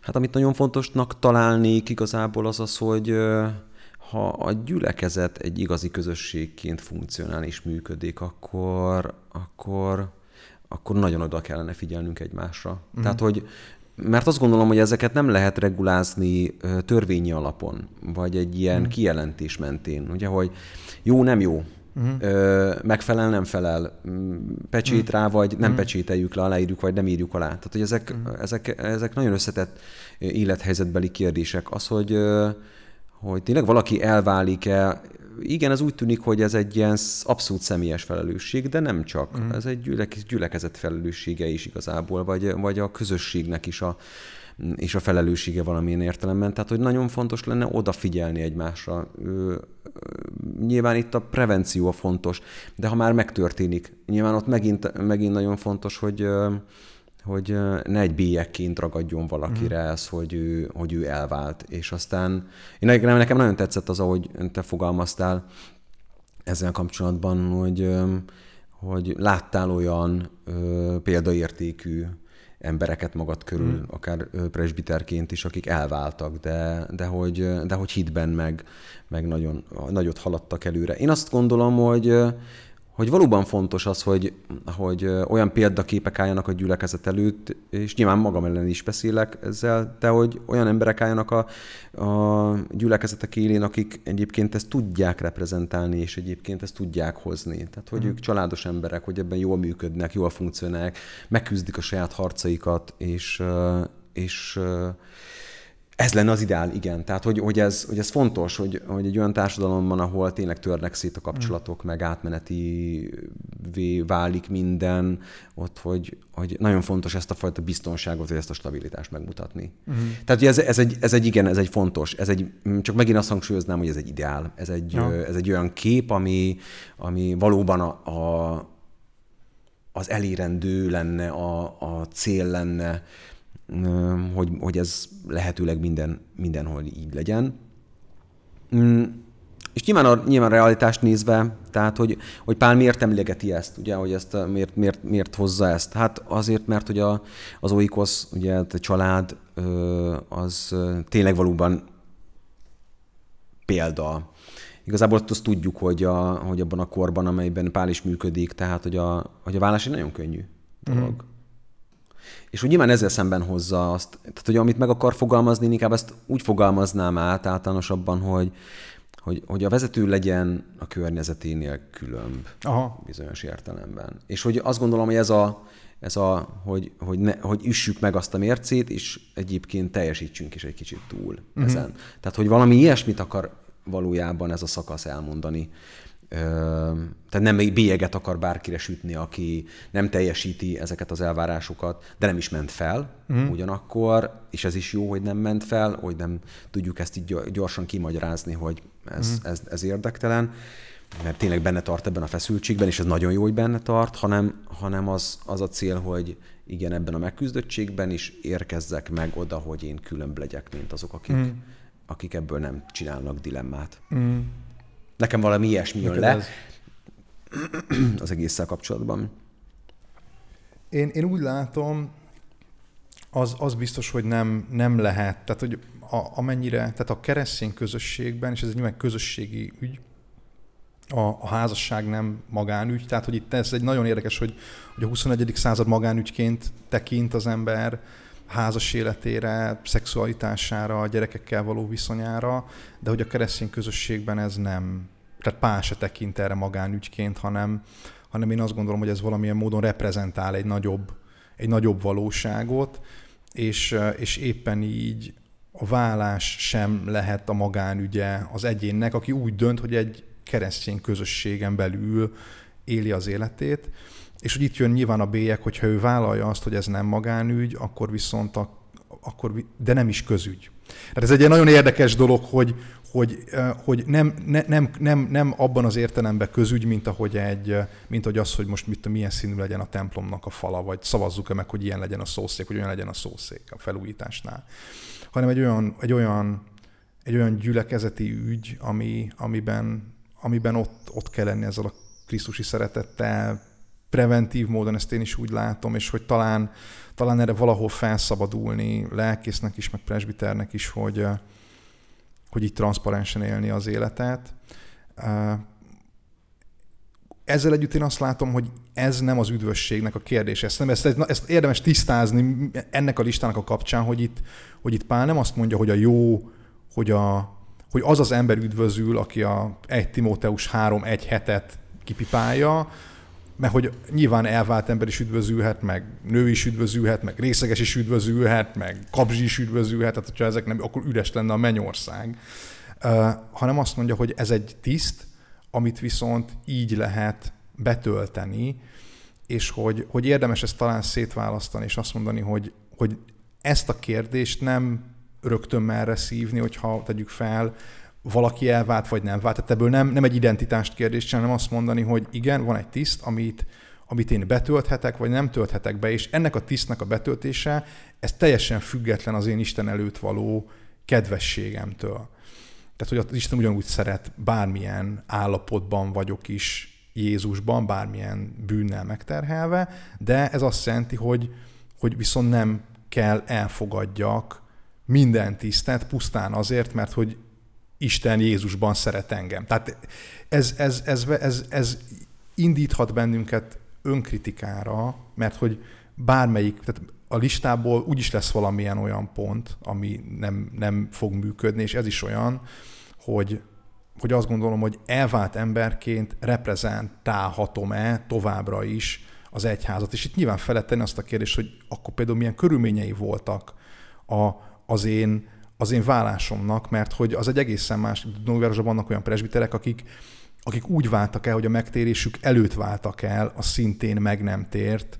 Hát amit nagyon fontosnak találnék igazából az az, hogy ha a gyülekezet egy igazi közösségként funkcionál és működik, akkor, akkor, akkor nagyon oda kellene figyelnünk egymásra. Mm. Tehát, hogy mert azt gondolom, hogy ezeket nem lehet regulázni törvényi alapon, vagy egy ilyen mm. kijelentés mentén. Ugye, hogy jó, nem jó, uh-huh. megfelel, nem felel, pecsét uh-huh. rá, vagy nem uh-huh. pecsételjük le, aláírjuk, vagy nem írjuk alá. Tehát, hogy ezek, uh-huh. ezek, ezek nagyon összetett élethelyzetbeli kérdések. Az, hogy, hogy tényleg valaki elválik-e igen, ez úgy tűnik, hogy ez egy ilyen abszolút személyes felelősség, de nem csak. Mm. Ez egy gyülek, gyülekezet felelőssége is igazából, vagy, vagy a közösségnek is a, és a felelőssége valamilyen értelemben. Tehát, hogy nagyon fontos lenne odafigyelni egymásra. Nyilván itt a prevenció a fontos, de ha már megtörténik, nyilván ott megint, megint nagyon fontos, hogy hogy ne egy bélyekként ragadjon valakire mm. ez, hogy ő, hogy ő elvált. És aztán én nekem nagyon tetszett az, ahogy te fogalmaztál ezzel kapcsolatban, hogy, hogy láttál olyan példaértékű embereket magad körül, mm. akár presbiterként is, akik elváltak, de, de, hogy, de hogy hitben meg, meg nagyon, nagyot haladtak előre. Én azt gondolom, hogy hogy valóban fontos az, hogy, hogy olyan példaképek álljanak a gyülekezet előtt, és nyilván magam ellen is beszélek ezzel, de hogy olyan emberek álljanak a, a gyülekezetek élén, akik egyébként ezt tudják reprezentálni, és egyébként ezt tudják hozni. Tehát, hogy mm. ők családos emberek, hogy ebben jól működnek, jól funkcionálnak, megküzdik a saját harcaikat, és, és ez lenne az ideál, igen. Tehát, hogy, hogy, ez, hogy ez fontos, hogy, hogy egy olyan társadalomban, ahol tényleg törnek szét a kapcsolatok, meg átmeneti válik minden, ott, hogy, hogy nagyon fontos ezt a fajta biztonságot, vagy ezt a stabilitást megmutatni. Mm. Tehát, hogy ez, ez, egy, ez egy igen, ez egy fontos, ez egy, csak megint azt hangsúlyoznám, hogy ez egy ideál. Ez egy, ja. ez egy olyan kép, ami, ami valóban a, a, az elérendő lenne, a, a cél lenne, hogy, hogy ez lehetőleg minden, mindenhol így legyen. Mm, és nyilván a, nyilván a realitást nézve, tehát hogy, hogy Pál miért emlegeti ezt, ugye, hogy ezt miért, miért, miért hozza ezt? Hát azért, mert hogy a, az oikosz, ugye a család, az tényleg valóban példa. Igazából azt tudjuk, hogy, a, hogy abban a korban, amelyben Pál is működik, tehát hogy a, hogy a vállás egy nagyon könnyű dolog. Mm. És úgy nyilván ezzel szemben hozza azt, tehát hogy amit meg akar fogalmazni, inkább ezt úgy fogalmaznám át általánosabban, hogy, hogy, hogy a vezető legyen a környezeténél különb Aha. bizonyos értelemben. És hogy azt gondolom, hogy ez a, ez a hogy, hogy, ne, hogy üssük meg azt a mércét, és egyébként teljesítsünk is egy kicsit túl uh-huh. ezen. Tehát, hogy valami ilyesmit akar valójában ez a szakasz elmondani tehát nem bélyeget akar bárkire sütni, aki nem teljesíti ezeket az elvárásokat, de nem is ment fel mm. ugyanakkor, és ez is jó, hogy nem ment fel, hogy nem tudjuk ezt így gyorsan kimagyarázni, hogy ez, mm. ez, ez érdektelen, mert tényleg benne tart ebben a feszültségben, és ez nagyon jó, hogy benne tart, hanem, hanem az, az a cél, hogy igen, ebben a megküzdöttségben is érkezzek meg oda, hogy én különb legyek, mint azok, akik, mm. akik ebből nem csinálnak dilemmát. Mm. Nekem valami ilyesmi jön le ez... az egésszel kapcsolatban. Én, én úgy látom, az, az biztos, hogy nem, nem lehet. Tehát, hogy a, amennyire, tehát a keresztény közösségben, és ez egy nyilván közösségi ügy, a, a házasság nem magánügy, tehát hogy itt ez egy nagyon érdekes, hogy, hogy a 21. század magánügyként tekint az ember házas életére, szexualitására, a gyerekekkel való viszonyára, de hogy a keresztény közösségben ez nem, tehát pár se tekint erre magánügyként, hanem, hanem én azt gondolom, hogy ez valamilyen módon reprezentál egy nagyobb, egy nagyobb valóságot, és, és éppen így a vállás sem lehet a magánügye az egyénnek, aki úgy dönt, hogy egy keresztény közösségen belül éli az életét. És hogy itt jön nyilván a bélyek, hogyha ő vállalja azt, hogy ez nem magánügy, akkor viszont a, akkor, de nem is közügy. Tehát ez egy nagyon érdekes dolog, hogy, hogy, hogy nem, ne, nem, nem, nem abban az értelemben közügy, mint ahogy, egy, mint ahogy az, hogy most mit, milyen színű legyen a templomnak a fala, vagy szavazzuk-e meg, hogy ilyen legyen a szószék, hogy olyan legyen a szószék a felújításnál. Hanem egy olyan, egy olyan, egy olyan gyülekezeti ügy, ami, amiben, amiben ott, ott kell lenni ezzel a Krisztusi szeretettel, preventív módon ezt én is úgy látom, és hogy talán, talán erre valahol felszabadulni lelkésznek is, meg presbiternek is, hogy, hogy így transzparensen élni az életet. Ezzel együtt én azt látom, hogy ez nem az üdvösségnek a kérdése. Ezt, nem, ezt, ezt érdemes tisztázni ennek a listának a kapcsán, hogy itt, hogy itt Pál nem azt mondja, hogy a jó, hogy, a, hogy az az ember üdvözül, aki a 1 Timóteus 3-1 hetet kipipálja, mert hogy nyilván elvált ember is üdvözülhet, meg nő is üdvözülhet, meg részeges is üdvözülhet, meg kabzsi is üdvözülhet, tehát hogyha ezek nem, akkor üres lenne a mennyország. Uh, hanem azt mondja, hogy ez egy tiszt, amit viszont így lehet betölteni, és hogy, hogy érdemes ezt talán szétválasztani, és azt mondani, hogy, hogy ezt a kérdést nem rögtön merre szívni, hogyha tegyük fel, valaki elvált, vagy nem vált. Tehát ebből nem, nem egy identitást kérdés, hanem azt mondani, hogy igen, van egy tiszt, amit, amit én betölthetek, vagy nem tölthetek be, és ennek a tisztnek a betöltése, ez teljesen független az én Isten előtt való kedvességemtől. Tehát, hogy az Isten ugyanúgy szeret, bármilyen állapotban vagyok is Jézusban, bármilyen bűnnel megterhelve, de ez azt jelenti, hogy, hogy viszont nem kell elfogadjak minden tisztet pusztán azért, mert hogy Isten Jézusban szeret engem. Tehát ez, ez, ez, ez, ez indíthat bennünket önkritikára, mert hogy bármelyik, tehát a listából úgyis lesz valamilyen olyan pont, ami nem, nem fog működni, és ez is olyan, hogy, hogy azt gondolom, hogy elvált emberként reprezentálhatom-e továbbra is az egyházat. És itt nyilván felett tenni azt a kérdést, hogy akkor például milyen körülményei voltak a, az én az én vállásomnak, mert hogy az egy egészen más, Nóvárosban vannak olyan presbiterek, akik, akik úgy váltak el, hogy a megtérésük előtt váltak el a szintén meg nem tért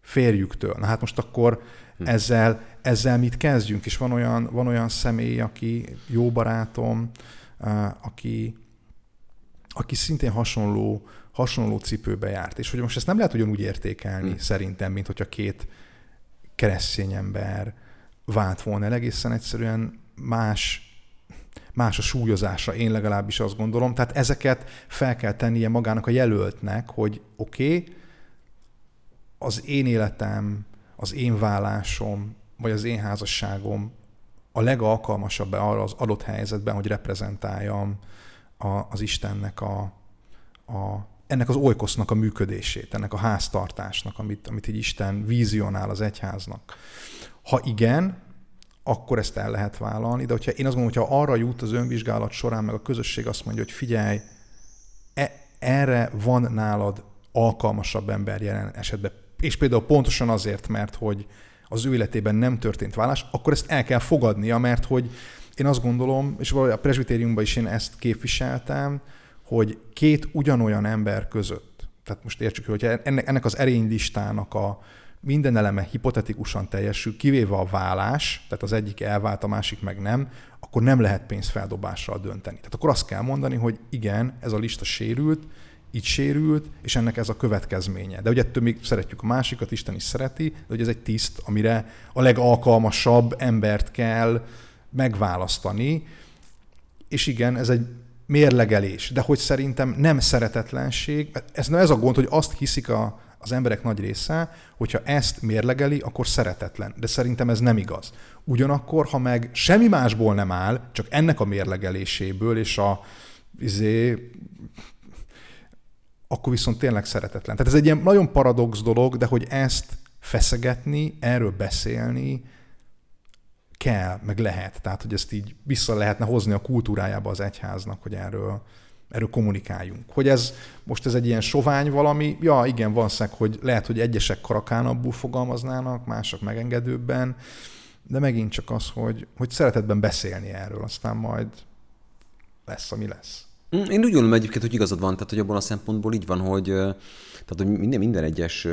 férjüktől. Na hát most akkor hm. ezzel, ezzel mit kezdjünk? És van olyan, van olyan személy, aki jó barátom, aki, aki szintén hasonló, hasonló cipőbe járt. És hogy most ezt nem lehet ugyanúgy értékelni hmm. szerintem, mint hogyha két keresztény ember vált volna el, egészen egyszerűen más, más a súlyozása, én legalábbis azt gondolom. Tehát ezeket fel kell tennie magának a jelöltnek, hogy oké, okay, az én életem, az én vállásom, vagy az én házasságom a legalkalmasabb arra az adott helyzetben, hogy reprezentáljam a, az Istennek a, a, ennek az olykosznak a működését, ennek a háztartásnak, amit, amit egy Isten vízionál az egyháznak. Ha igen, akkor ezt el lehet vállalni, de hogyha én azt gondolom, hogyha arra jut az önvizsgálat során, meg a közösség azt mondja, hogy figyelj, e, erre van nálad alkalmasabb ember jelen esetben, és például pontosan azért, mert hogy az ő életében nem történt vállás, akkor ezt el kell fogadnia, mert hogy én azt gondolom, és valahogy a presbitériumban is én ezt képviseltem, hogy két ugyanolyan ember között, tehát most értsük, hogy ennek, ennek az erénylistának a, minden eleme hipotetikusan teljesül, kivéve a vállás, tehát az egyik elvált, a másik meg nem, akkor nem lehet pénzfeldobással dönteni. Tehát akkor azt kell mondani, hogy igen, ez a lista sérült, így sérült, és ennek ez a következménye. De ugye ettől még szeretjük a másikat, Isten is szereti, de hogy ez egy tiszt, amire a legalkalmasabb embert kell megválasztani. És igen, ez egy mérlegelés, de hogy szerintem nem szeretetlenség, ez, ez a gond, hogy azt hiszik a, az emberek nagy része, hogyha ezt mérlegeli, akkor szeretetlen. De szerintem ez nem igaz. Ugyanakkor, ha meg semmi másból nem áll, csak ennek a mérlegeléséből és a izé, akkor viszont tényleg szeretetlen. Tehát ez egy ilyen nagyon paradox dolog, de hogy ezt feszegetni, erről beszélni kell, meg lehet. Tehát, hogy ezt így vissza lehetne hozni a kultúrájába az egyháznak, hogy erről, erről kommunikáljunk. Hogy ez most ez egy ilyen sovány valami, ja igen, van szeg, hogy lehet, hogy egyesek karakánabbul fogalmaznának, mások megengedőbben, de megint csak az, hogy, hogy szeretetben beszélni erről, aztán majd lesz, ami lesz. Én úgy gondolom egyébként, hogy igazad van, tehát hogy abban a szempontból így van, hogy, tehát, hogy minden, minden egyes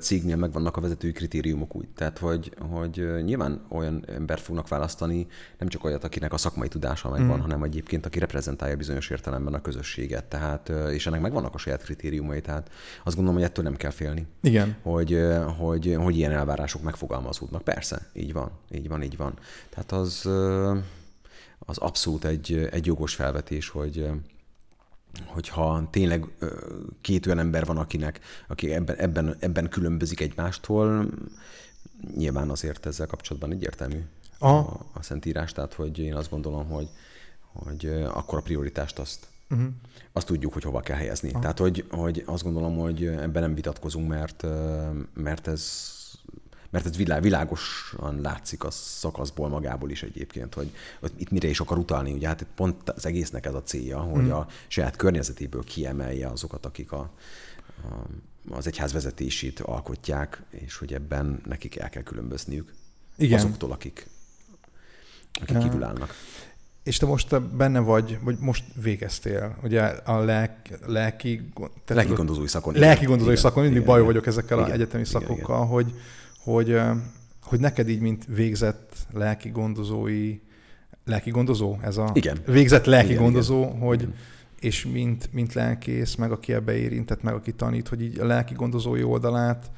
cégnél megvannak a vezetői kritériumok úgy. Tehát, hogy, hogy nyilván olyan ember fognak választani, nem csak olyat, akinek a szakmai tudása megvan, mm. hanem egyébként, aki reprezentálja bizonyos értelemben a közösséget. Tehát, és ennek megvannak a saját kritériumai, tehát azt gondolom, hogy ettől nem kell félni. Igen. Hogy, hogy, hogy ilyen elvárások megfogalmazódnak. Persze, így van, így van, így van. Tehát az, az abszolút egy, egy jogos felvetés, hogy, hogyha tényleg két olyan ember van, akinek, aki ebben, ebben, ebben különbözik egymástól, nyilván azért ezzel kapcsolatban egyértelmű a, a Szentírás, tehát hogy én azt gondolom, hogy, hogy akkor a prioritást azt, uh-huh. azt tudjuk, hogy hova kell helyezni. Aha. Tehát, hogy, hogy azt gondolom, hogy ebben nem vitatkozunk, mert, mert ez mert ez vilá, világosan látszik a szakaszból magából is egyébként, hogy, hogy itt mire is akar utalni. Ugye hát pont az egésznek ez a célja, hogy mm. a saját környezetéből kiemelje azokat, akik a, a, az egyház vezetését alkotják, és hogy ebben nekik el kell különbözniük Igen. azoktól, akik, akik kívülállnak. És te most benne vagy, vagy most végeztél, ugye a lelk, lelki... Lelki gondozói szakon. Lelki gondozói szakon, mindig baj vagyok ezekkel igen, a egyetemi igen, szakokkal, igen. hogy hogy, hogy neked így, mint végzett lelki gondozói, lelki gondozó, ez a igen. végzett lelki igen, gondozó, igen. hogy igen. és mint, mint lelkész, meg aki ebbe érintett, meg aki tanít, hogy így a lelki gondozói oldalát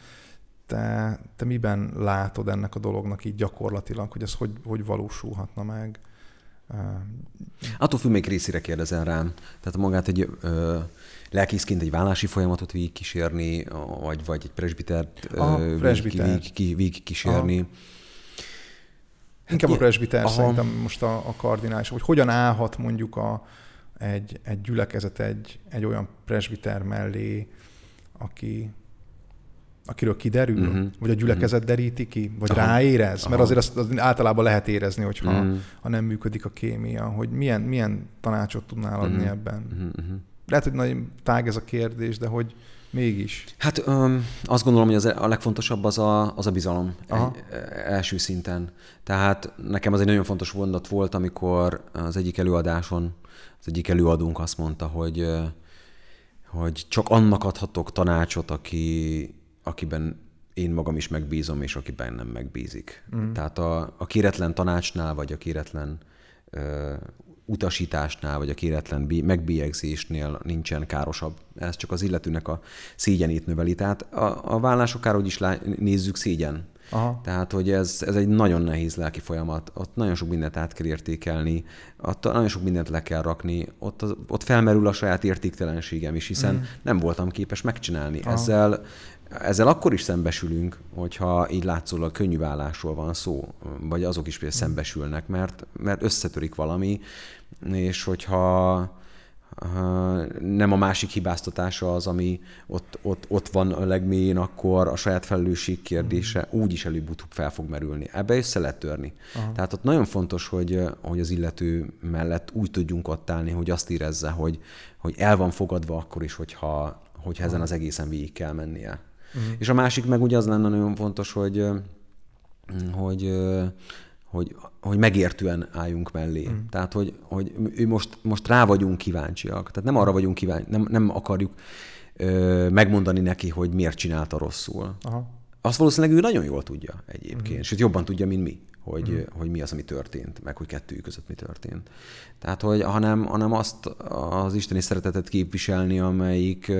te, te miben látod ennek a dolognak így gyakorlatilag, hogy ez hogy, hogy valósulhatna meg? Attól függ, még részére kérdezel rám. Tehát magát egy ö, lelkészként egy vállási folyamatot végigkísérni, vagy, vagy egy presbitert presbiter. végig, végig, végig kísérni. Aha. Inkább a presbiter Aha. szerintem most a, a kardinális, hogy hogyan állhat mondjuk a, egy, egy gyülekezet egy, egy olyan presbiter mellé, aki, akiről kiderül, uh-huh. vagy a gyülekezet uh-huh. deríti ki, vagy Aha. ráérez, Aha. mert azért azt, azt általában lehet érezni, hogyha uh-huh. ha nem működik a kémia, hogy milyen, milyen tanácsot tudnál adni uh-huh. ebben. Uh-huh lehet, hogy nagyon tág ez a kérdés, de hogy mégis. Hát öm, azt gondolom, hogy az a legfontosabb az a, az a bizalom Aha. egy, első szinten. Tehát nekem az egy nagyon fontos mondat volt, amikor az egyik előadáson az egyik előadónk azt mondta, hogy, hogy csak annak adhatok tanácsot, aki, akiben én magam is megbízom, és akiben nem megbízik. Mm. Tehát a, a kéretlen tanácsnál, vagy a kéretlen utasításnál, vagy a kéretlen megbélyegzésnél nincsen károsabb. Ez csak az illetőnek a szégyenét növeli. Tehát a, a vállás akár úgy is lá, nézzük szégyen. Aha. Tehát, hogy ez, ez egy nagyon nehéz lelki folyamat. Ott nagyon sok mindent át kell értékelni, ott nagyon sok mindent le kell rakni, ott, az, ott felmerül a saját értéktelenségem is, hiszen mm. nem voltam képes megcsinálni. Aha. Ezzel ezzel akkor is szembesülünk, hogyha így látszólag könnyű vállásról van szó, vagy azok is például szembesülnek, mert, mert összetörik valami, és hogyha nem a másik hibáztatása az, ami ott, ott, ott van a legmélyén, akkor a saját felelősség kérdése mm. úgy is előbb-utóbb fel fog merülni. Ebbe össze lehet törni. Aha. Tehát ott nagyon fontos, hogy, hogy az illető mellett úgy tudjunk ott állni, hogy azt érezze, hogy, hogy el van fogadva akkor is, hogyha, hogyha ezen az egészen végig kell mennie. Uh-huh. És a másik meg ugye az lenne nagyon fontos, hogy, hogy, hogy, hogy megértően álljunk mellé. Uh-huh. Tehát, hogy, hogy ő most, most rá vagyunk kíváncsiak. Tehát nem arra vagyunk kíváncsiak, nem, nem akarjuk ö, megmondani neki, hogy miért csinálta rosszul. Aha. Azt valószínűleg ő nagyon jól tudja egyébként, uh-huh. sőt jobban tudja, mint mi hogy, mm. hogy mi az, ami történt, meg hogy kettőjük között mi történt. Tehát, hogy hanem, hanem azt az isteni szeretetet képviselni, amelyik,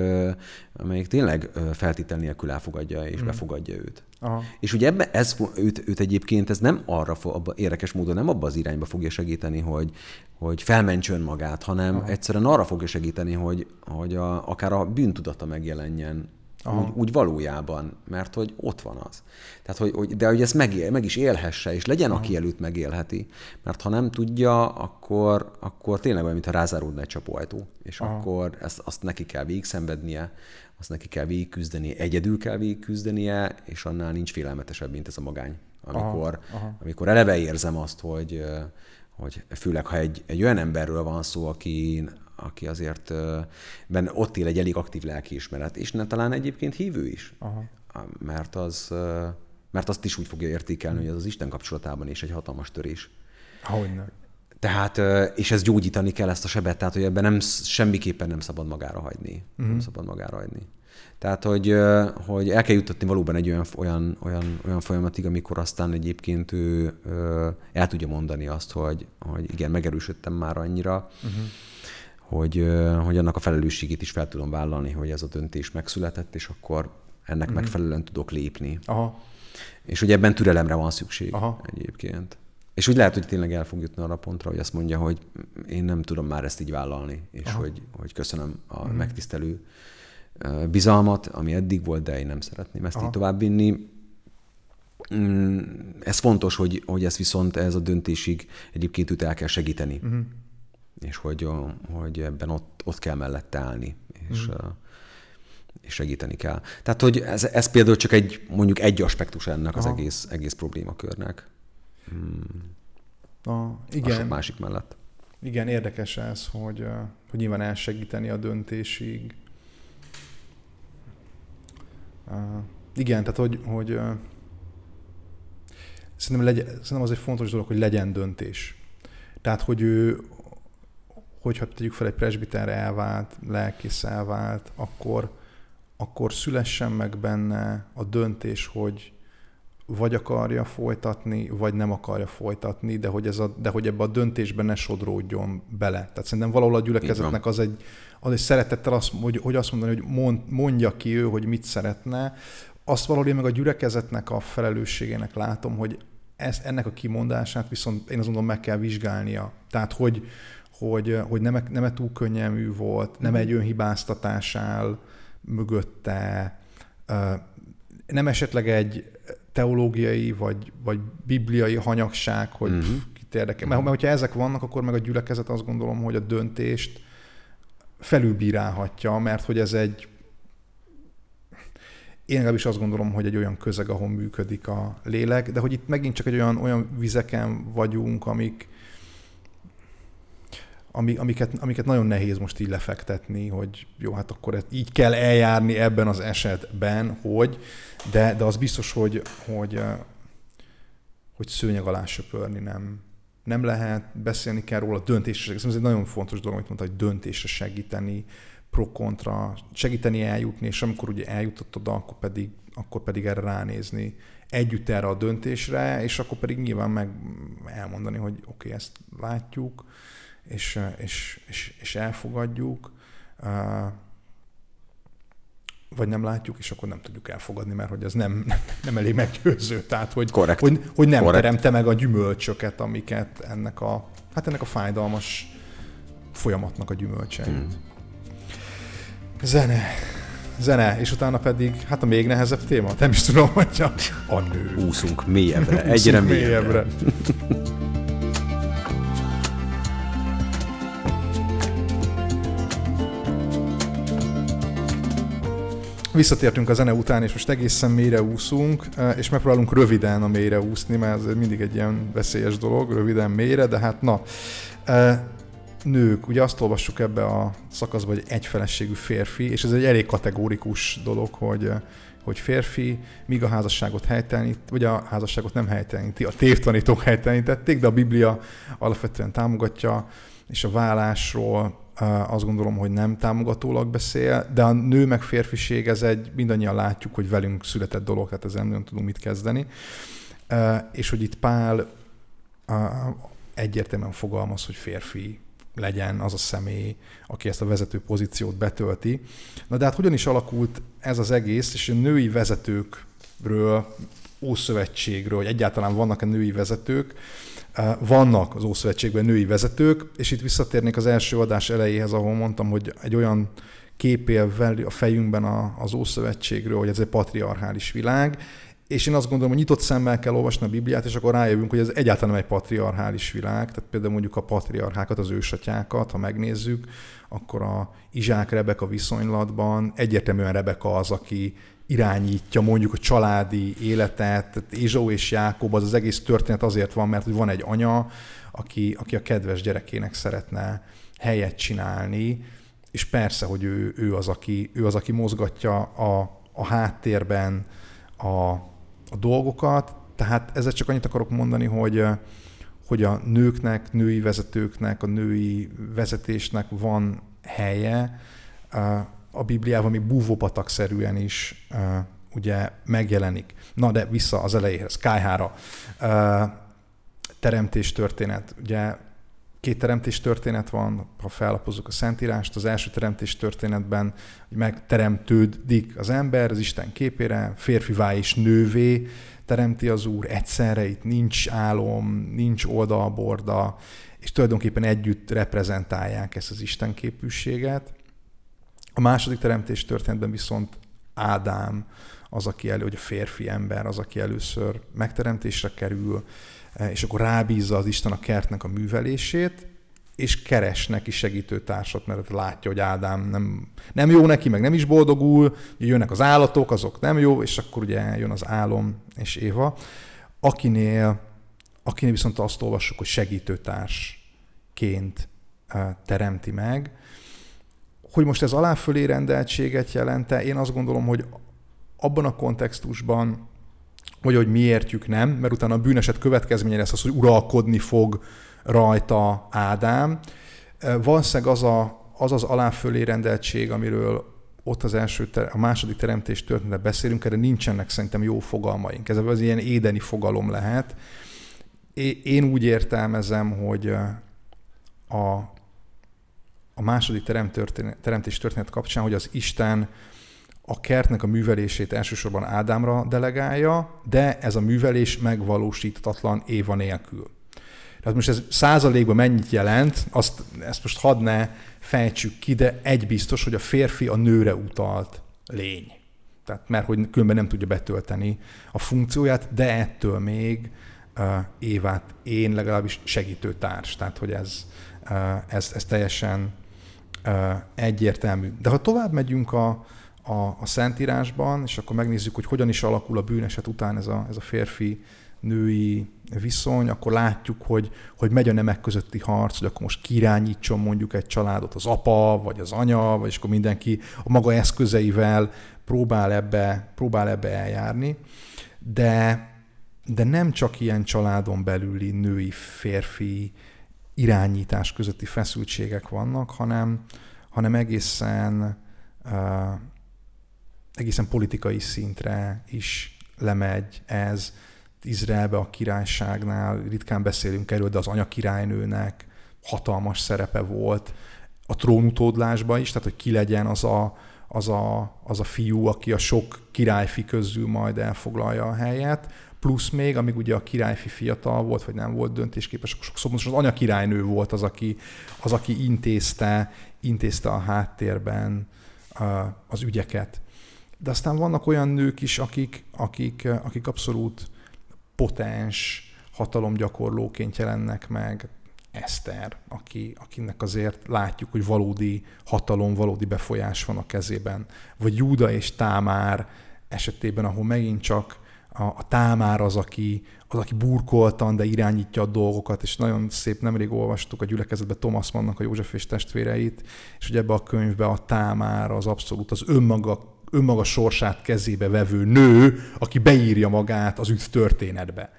amelyik tényleg feltétel nélkül elfogadja és mm. befogadja őt. Aha. És ugye ebbe ez, őt, őt egyébként ez nem arra, abba, érdekes módon nem abba az irányba fogja segíteni, hogy, hogy felmentsön magát, hanem Aha. egyszerűen arra fogja segíteni, hogy, hogy a, akár a bűntudata megjelenjen úgy, úgy valójában, mert hogy ott van az. Tehát, hogy, hogy, de hogy ezt meg, meg is élhesse, és legyen, Aha. aki előtt megélheti. Mert ha nem tudja, akkor, akkor tényleg olyan, mintha rázáródna egy csapóajtó, és Aha. akkor ezt, azt neki kell végigszenvednie, azt neki kell végigküzdenie, egyedül kell végigküzdenie, és annál nincs félelmetesebb, mint ez a magány. Amikor, Aha. Aha. amikor eleve érzem azt, hogy, hogy főleg, ha egy, egy olyan emberről van szó, aki, aki azért ben ott él egy elég aktív lelkiismeret, és ne talán egyébként hívő is. Aha. Mert az mert azt is úgy fogja értékelni, hogy az az Isten kapcsolatában is egy hatalmas törés. Hogyne. Tehát, és ez gyógyítani kell ezt a sebet, tehát, hogy ebben nem, semmiképpen nem szabad magára hagyni. Uh-huh. Nem mhm. szabad magára hagyni. Tehát, hogy, hogy el kell jutatni valóban egy olyan, olyan, olyan, olyan folyamatig, amikor aztán egyébként ő el tudja mondani azt, hogy, hogy igen, megerősödtem már annyira, uh-huh hogy, hogy annak a felelősségét is fel tudom vállalni, hogy ez a döntés megszületett, és akkor ennek mm. megfelelően tudok lépni. Aha. És hogy ebben türelemre van szükség Aha. egyébként. És úgy lehet, hogy tényleg el fog jutni arra pontra, hogy azt mondja, hogy én nem tudom már ezt így vállalni, és hogy, hogy köszönöm a mm. megtisztelő bizalmat, ami eddig volt, de én nem szeretném ezt Aha. így továbbvinni. Mm, ez fontos, hogy, hogy ez viszont ez a döntésig egyébként őt el kell segíteni. Mm és hogy, hogy ebben ott, ott kell mellette állni, és, mm. és segíteni kell. Tehát, hogy ez, ez például csak egy, mondjuk egy aspektus ennek Aha. az egész, egész problémakörnek. Hmm. A, igen. A sok másik mellett. Igen, érdekes ez, hogy, hogy nyilván elsegíteni a döntésig. Igen, tehát hogy, hogy szerintem, legyen, szerintem az egy fontos dolog, hogy legyen döntés. Tehát, hogy ő, hogyha tegyük fel egy presbiter elvált, lelkész elvált, akkor, akkor szülessen meg benne a döntés, hogy vagy akarja folytatni, vagy nem akarja folytatni, de hogy, ez a, de hogy ebbe a döntésben ne sodródjon bele. Tehát szerintem valahol a gyülekezetnek az egy, az egy szeretettel, azt, hogy, hogy azt mondani, hogy mond, mondja ki ő, hogy mit szeretne. Azt valahol én meg a gyülekezetnek a felelősségének látom, hogy ez, ennek a kimondását viszont én azt mondom meg kell vizsgálnia. Tehát, hogy, hogy, hogy nem, nem túl könnyelmű volt, nem mhm. egy önhibáztatás áll mögötte, nem esetleg egy teológiai vagy, vagy bibliai hanyagság, hogy uh-huh. kit érdekel. Mert, mert hogyha ezek vannak, akkor meg a gyülekezet azt gondolom, hogy a döntést felülbírálhatja, mert hogy ez egy én legalábbis azt gondolom, hogy egy olyan közeg, ahol működik a lélek, de hogy itt megint csak egy olyan, olyan vizeken vagyunk, amik, ami, amiket, amiket nagyon nehéz most így lefektetni, hogy jó, hát akkor így kell eljárni ebben az esetben, hogy, de, de az biztos, hogy, hogy, hogy szőnyeg alá söpörni nem, nem lehet, beszélni kell róla, döntésre, ez egy nagyon fontos dolog, amit mondta, hogy döntésre segíteni, pro-kontra, segíteni eljutni, és amikor ugye eljutott oda, akkor pedig, akkor pedig erre ránézni, együtt erre a döntésre, és akkor pedig nyilván meg elmondani, hogy oké, okay, ezt látjuk, és, és, és, és elfogadjuk, vagy nem látjuk, és akkor nem tudjuk elfogadni, mert hogy ez nem, nem elég meggyőző. Tehát, hogy, Correct. hogy, hogy nem Correct. teremte meg a gyümölcsöket, amiket ennek a, hát ennek a fájdalmas folyamatnak a gyümölcseit. Hmm. Zene. Zene, és utána pedig, hát a még nehezebb téma, nem is tudom, hogy a, a nő. Úszunk mélyebbre, egyre mélyebbre. mélyebbre. Visszatértünk a zene után, és most egészen mélyre úszunk, e, és megpróbálunk röviden a mélyre úszni, mert ez mindig egy ilyen veszélyes dolog, röviden mélyre, de hát na. E, nők, ugye azt olvassuk ebbe a szakaszba, hogy egyfeleségű férfi, és ez egy elég kategórikus dolog, hogy e, hogy férfi, míg a házasságot helytelenít, vagy a házasságot nem helyteleníti, a tévtanítók helytelenítették, de a Biblia alapvetően támogatja, és a vállásról azt gondolom, hogy nem támogatólag beszél, de a nő meg férfiség, ez egy, mindannyian látjuk, hogy velünk született dolog, tehát ezzel nem tudunk mit kezdeni. És hogy itt Pál egyértelműen fogalmaz, hogy férfi legyen az a személy, aki ezt a vezető pozíciót betölti. Na de hát hogyan is alakult ez az egész, és a női vezetőkről, Ószövetségről, hogy egyáltalán vannak-e női vezetők, vannak az Ószövetségben női vezetők, és itt visszatérnék az első adás elejéhez, ahol mondtam, hogy egy olyan képél a fejünkben az Ószövetségről, hogy ez egy patriarchális világ, és én azt gondolom, hogy nyitott szemmel kell olvasni a Bibliát, és akkor rájövünk, hogy ez egyáltalán nem egy patriarchális világ. Tehát például mondjuk a patriarchákat, az ősatyákat, ha megnézzük, akkor a Izsák Rebeka viszonylatban egyértelműen Rebeka az, aki irányítja mondjuk a családi életet, Ézsó és Jákob, az az egész történet azért van, mert hogy van egy anya, aki, aki a kedves gyerekének szeretne helyet csinálni, és persze, hogy ő, ő, az, aki, ő az, aki mozgatja a, a háttérben a, a dolgokat, tehát ezzel csak annyit akarok mondani, hogy, hogy a nőknek, női vezetőknek, a női vezetésnek van helye. A Bibliában még búvópatak-szerűen is ugye megjelenik. Na de vissza az elejéhez, Kájhára. Teremtés történet. Ugye két teremtés történet van, ha fellapozzuk a Szentírást. Az első teremtés történetben hogy megteremtődik az ember az Isten képére, férfivá és nővé teremti az Úr egyszerre, itt nincs álom, nincs oldalborda, és tulajdonképpen együtt reprezentálják ezt az Isten képűséget. A második teremtés történetben viszont Ádám az, aki elő, hogy a férfi ember az, aki először megteremtésre kerül, Eh, és akkor rábízza az Isten a kertnek a művelését, és keres neki segítőtársat, mert látja, hogy Ádám nem, nem jó neki, meg nem is boldogul, jönnek az állatok, azok nem jó, és akkor ugye jön az álom és Éva, akinél, akinél viszont azt olvassuk, hogy segítőtársként eh, teremti meg. Hogy most ez aláfölé rendeltséget jelente, én azt gondolom, hogy abban a kontextusban, vagy hogy mi értjük nem, mert utána a bűneset következménye lesz az, hogy uralkodni fog rajta Ádám. Valószínűleg az a, az, az aláfölé rendeltség, amiről ott az első, a második teremtés történetet beszélünk, erre nincsenek szerintem jó fogalmaink. Ez az ilyen édeni fogalom lehet. Én úgy értelmezem, hogy a, a második teremtés történet kapcsán, hogy az Isten a kertnek a művelését elsősorban Ádámra delegálja, de ez a művelés megvalósítatlan Éva nélkül. Tehát most ez százalékban mennyit jelent, azt, ezt most hadd ne fejtsük ki, de egy biztos, hogy a férfi a nőre utalt lény. Tehát mert hogy különben nem tudja betölteni a funkcióját, de ettől még uh, Évát én legalábbis segítőtárs. Tehát, hogy ez, uh, ez, ez teljesen egyértelmű. De ha tovább megyünk a, a, a Szentírásban, és akkor megnézzük, hogy hogyan is alakul a bűneset után ez a, ez a férfi női viszony, akkor látjuk, hogy, hogy megy a nemek közötti harc, hogy akkor most kirányítson mondjuk egy családot az apa, vagy az anya, vagy akkor mindenki a maga eszközeivel próbál ebbe, próbál ebbe eljárni. De, de nem csak ilyen családon belüli női-férfi irányítás közötti feszültségek vannak, hanem, hanem egészen uh, egészen politikai szintre is lemegy ez. Izraelbe a királyságnál ritkán beszélünk erről, de az anyakirálynőnek hatalmas szerepe volt a trónutódlásban is, tehát hogy ki legyen az a, az a, az a fiú, aki a sok királyfi közül majd elfoglalja a helyet, plusz még, amíg ugye a királyfi fiatal volt, vagy nem volt döntésképes, akkor sokszor az anyakirálynő volt az, aki, az, aki intézte, intézte a háttérben az ügyeket. De aztán vannak olyan nők is, akik, akik, akik abszolút potens hatalomgyakorlóként jelennek meg. Eszter, aki, akinek azért látjuk, hogy valódi hatalom, valódi befolyás van a kezében. Vagy Júda és Támár esetében, ahol megint csak a, a Támár az, aki, az, aki burkoltan, de irányítja a dolgokat, és nagyon szép, nemrég olvastuk a gyülekezetben Thomas Mannnak a József és testvéreit, és hogy ebbe a könyvbe a Támár az abszolút az önmaga önmaga sorsát kezébe vevő nő, aki beírja magát az üt történetbe.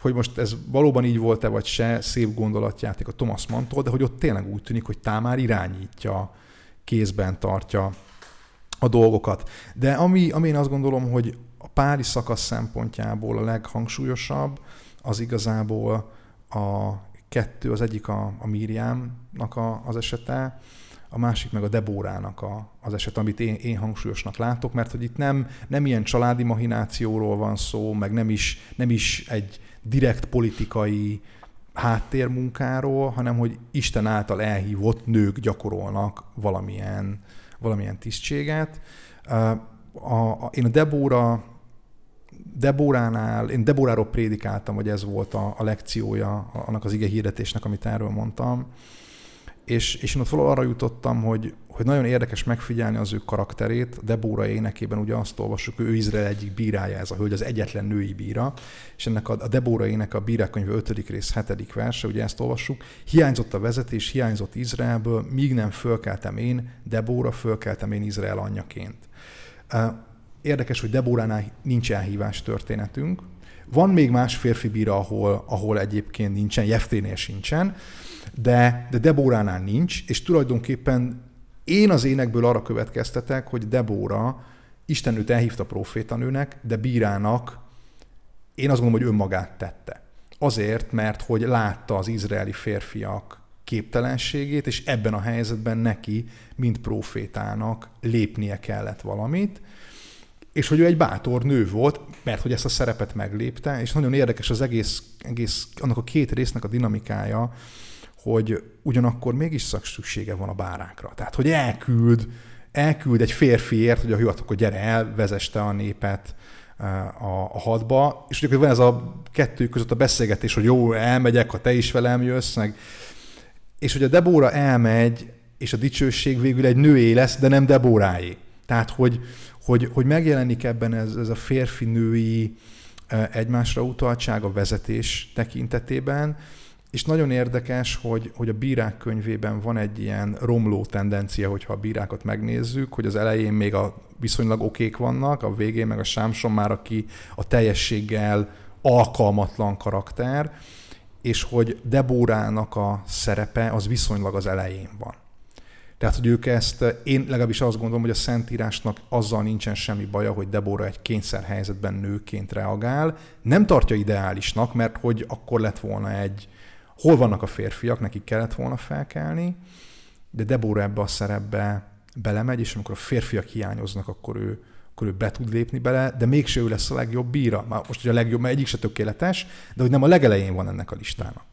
Hogy most ez valóban így volt-e vagy se, szép gondolatjáték a Thomas Mantól, de hogy ott tényleg úgy tűnik, hogy Támár irányítja, kézben tartja a dolgokat. De ami, ami én azt gondolom, hogy pári szakasz szempontjából a leghangsúlyosabb, az igazából a kettő, az egyik a, a Miriamnak a, az esete, a másik meg a Debórának a, az eset, amit én, én hangsúlyosnak látok, mert hogy itt nem, nem ilyen családi mahinációról van szó, meg nem is, nem is egy direkt politikai háttérmunkáról, hanem hogy Isten által elhívott nők gyakorolnak valamilyen, valamilyen tisztséget. A, a, én a Debóra Debóránál, én Debóráról prédikáltam, hogy ez volt a, a lekciója annak az ige hirdetésnek, amit erről mondtam. És, és én ott valahol arra jutottam, hogy, hogy nagyon érdekes megfigyelni az ő karakterét. Debóra énekében ugye azt olvassuk, ő Izrael egyik bírája ez a hölgy, az egyetlen női bíra, és ennek a, a Debóra ének a bírákönyve 5. rész 7. verse, ugye ezt olvassuk, hiányzott a vezetés, hiányzott Izraelből, míg nem fölkeltem én, Debóra, fölkeltem én Izrael anyjaként. Érdekes, hogy Debóránál nincs elhívás történetünk. Van még más férfi bíra, ahol, ahol egyébként nincsen, Jefténél sincsen, de, de Debóránál nincs, és tulajdonképpen én az énekből arra következtetek, hogy Debóra Isten őt elhívta profétanőnek, de bírának én azt gondolom, hogy önmagát tette. Azért, mert hogy látta az izraeli férfiak képtelenségét, és ebben a helyzetben neki, mint profétának lépnie kellett valamit, és hogy ő egy bátor nő volt, mert hogy ezt a szerepet meglépte, és nagyon érdekes az egész, egész annak a két résznek a dinamikája, hogy ugyanakkor mégis szüksége van a bárákra. Tehát, hogy elküld, elküld egy férfiért, hogy a jó, akkor gyere el, vezeste a népet eh, a, a hadba, és ugye van ez a kettő között a beszélgetés, hogy jó, elmegyek, ha te is velem jössz, meg, és hogy a Debóra elmegy, és a dicsőség végül egy nőé lesz, de nem Debóráé. Tehát, hogy, hogy, hogy megjelenik ebben ez, ez a férfi-női eh, egymásra utaltság a vezetés tekintetében, és nagyon érdekes, hogy, hogy a bírák könyvében van egy ilyen romló tendencia, hogyha a bírákat megnézzük, hogy az elején még a viszonylag okék vannak, a végén meg a Sámson már, aki a teljességgel alkalmatlan karakter, és hogy Debórának a szerepe az viszonylag az elején van. Tehát, hogy ők ezt, én legalábbis azt gondolom, hogy a Szentírásnak azzal nincsen semmi baja, hogy Debora egy kényszerhelyzetben nőként reagál. Nem tartja ideálisnak, mert hogy akkor lett volna egy, hol vannak a férfiak, nekik kellett volna felkelni, de Deborah ebbe a szerepbe belemegy, és amikor a férfiak hiányoznak, akkor ő, akkor ő be tud lépni bele, de mégse ő lesz a legjobb bíra. Már most ugye a legjobb, mert egyik se tökéletes, de hogy nem a legelején van ennek a listának.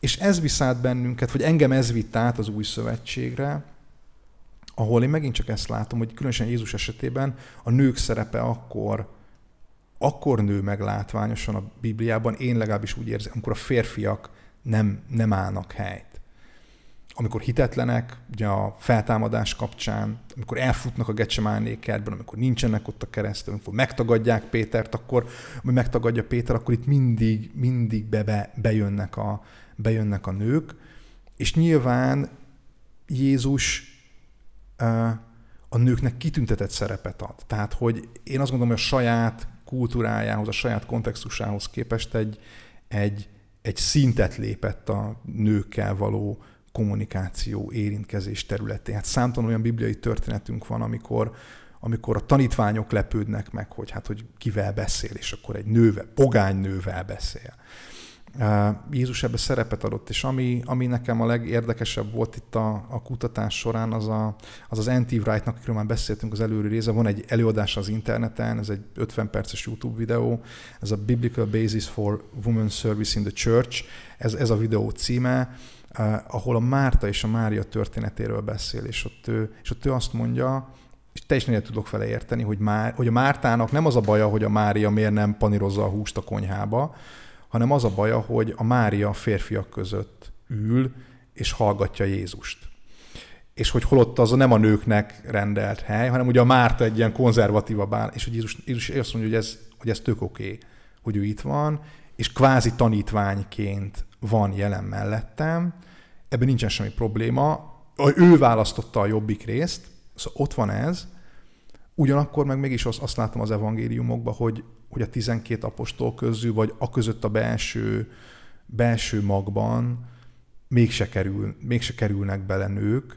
És ez viszát bennünket, vagy engem ez vitt át az új szövetségre, ahol én megint csak ezt látom, hogy különösen Jézus esetében a nők szerepe akkor, akkor nő meg látványosan a Bibliában, én legalábbis úgy érzem, amikor a férfiak nem, nem állnak helyt. Amikor hitetlenek, ugye a feltámadás kapcsán, amikor elfutnak a Gecsemáné kertben, amikor nincsenek ott a keresztül, amikor megtagadják Pétert, akkor, ami megtagadja Péter, akkor itt mindig, mindig be, be, bejönnek, a, bejönnek a nők, és nyilván Jézus a nőknek kitüntetett szerepet ad. Tehát, hogy én azt gondolom, hogy a saját kultúrájához, a saját kontextusához képest egy, egy, egy szintet lépett a nőkkel való kommunikáció, érintkezés területén. Hát számtalan olyan bibliai történetünk van, amikor, amikor a tanítványok lepődnek meg, hogy hát, hogy kivel beszél, és akkor egy nővel, pogány nővel beszél. Jézus ebbe szerepet adott, és ami, ami nekem a legérdekesebb volt itt a, a kutatás során, az a, az, az N.T. Wright-nak, akiről már beszéltünk az előri része, van egy előadás az interneten, ez egy 50 perces YouTube videó, ez a Biblical Basis for Women's Service in the Church, ez, ez a videó címe, ahol a Márta és a Mária történetéről beszél, és ott ő, és ott ő azt mondja, és teljesen egyet tudok vele érteni, hogy, Má, hogy a Mártának nem az a baja, hogy a Mária miért nem panírozza a húst a konyhába, hanem az a baja, hogy a Mária férfiak között ül, és hallgatja Jézust. És hogy holott az nem a nőknek rendelt hely, hanem ugye a Márta egy ilyen konzervatívabb áll, és hogy Jézus, Jézus azt mondja, hogy ez, hogy ez tök oké, hogy ő itt van, és kvázi tanítványként van jelen mellettem, ebben nincsen semmi probléma, ő választotta a jobbik részt, szóval ott van ez, ugyanakkor meg mégis azt, azt látom az evangéliumokban, hogy hogy a 12 apostol közül, vagy a között a belső, belső magban mégse, kerül, mégse kerülnek bele nők.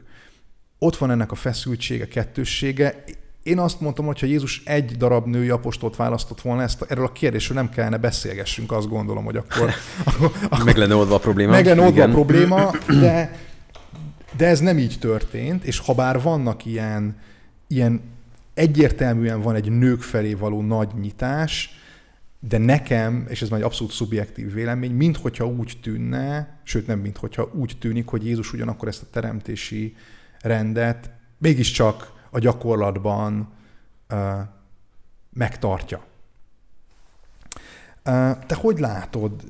Ott van ennek a feszültsége, kettőssége. én azt mondtam, hogy ha Jézus egy darab női apostolt választott volna, ezt, erről a kérdésről nem kellene beszélgessünk, azt gondolom, hogy akkor... akkor meg lenne oldva a probléma. Meg lenne oldva a probléma, de, de ez nem így történt, és ha bár vannak ilyen, ilyen egyértelműen van egy nők felé való nagy nyitás, de nekem, és ez már egy abszolút szubjektív vélemény, minthogyha úgy tűnne, sőt nem minthogyha úgy tűnik, hogy Jézus ugyanakkor ezt a teremtési rendet mégiscsak a gyakorlatban uh, megtartja. Uh, te hogy látod,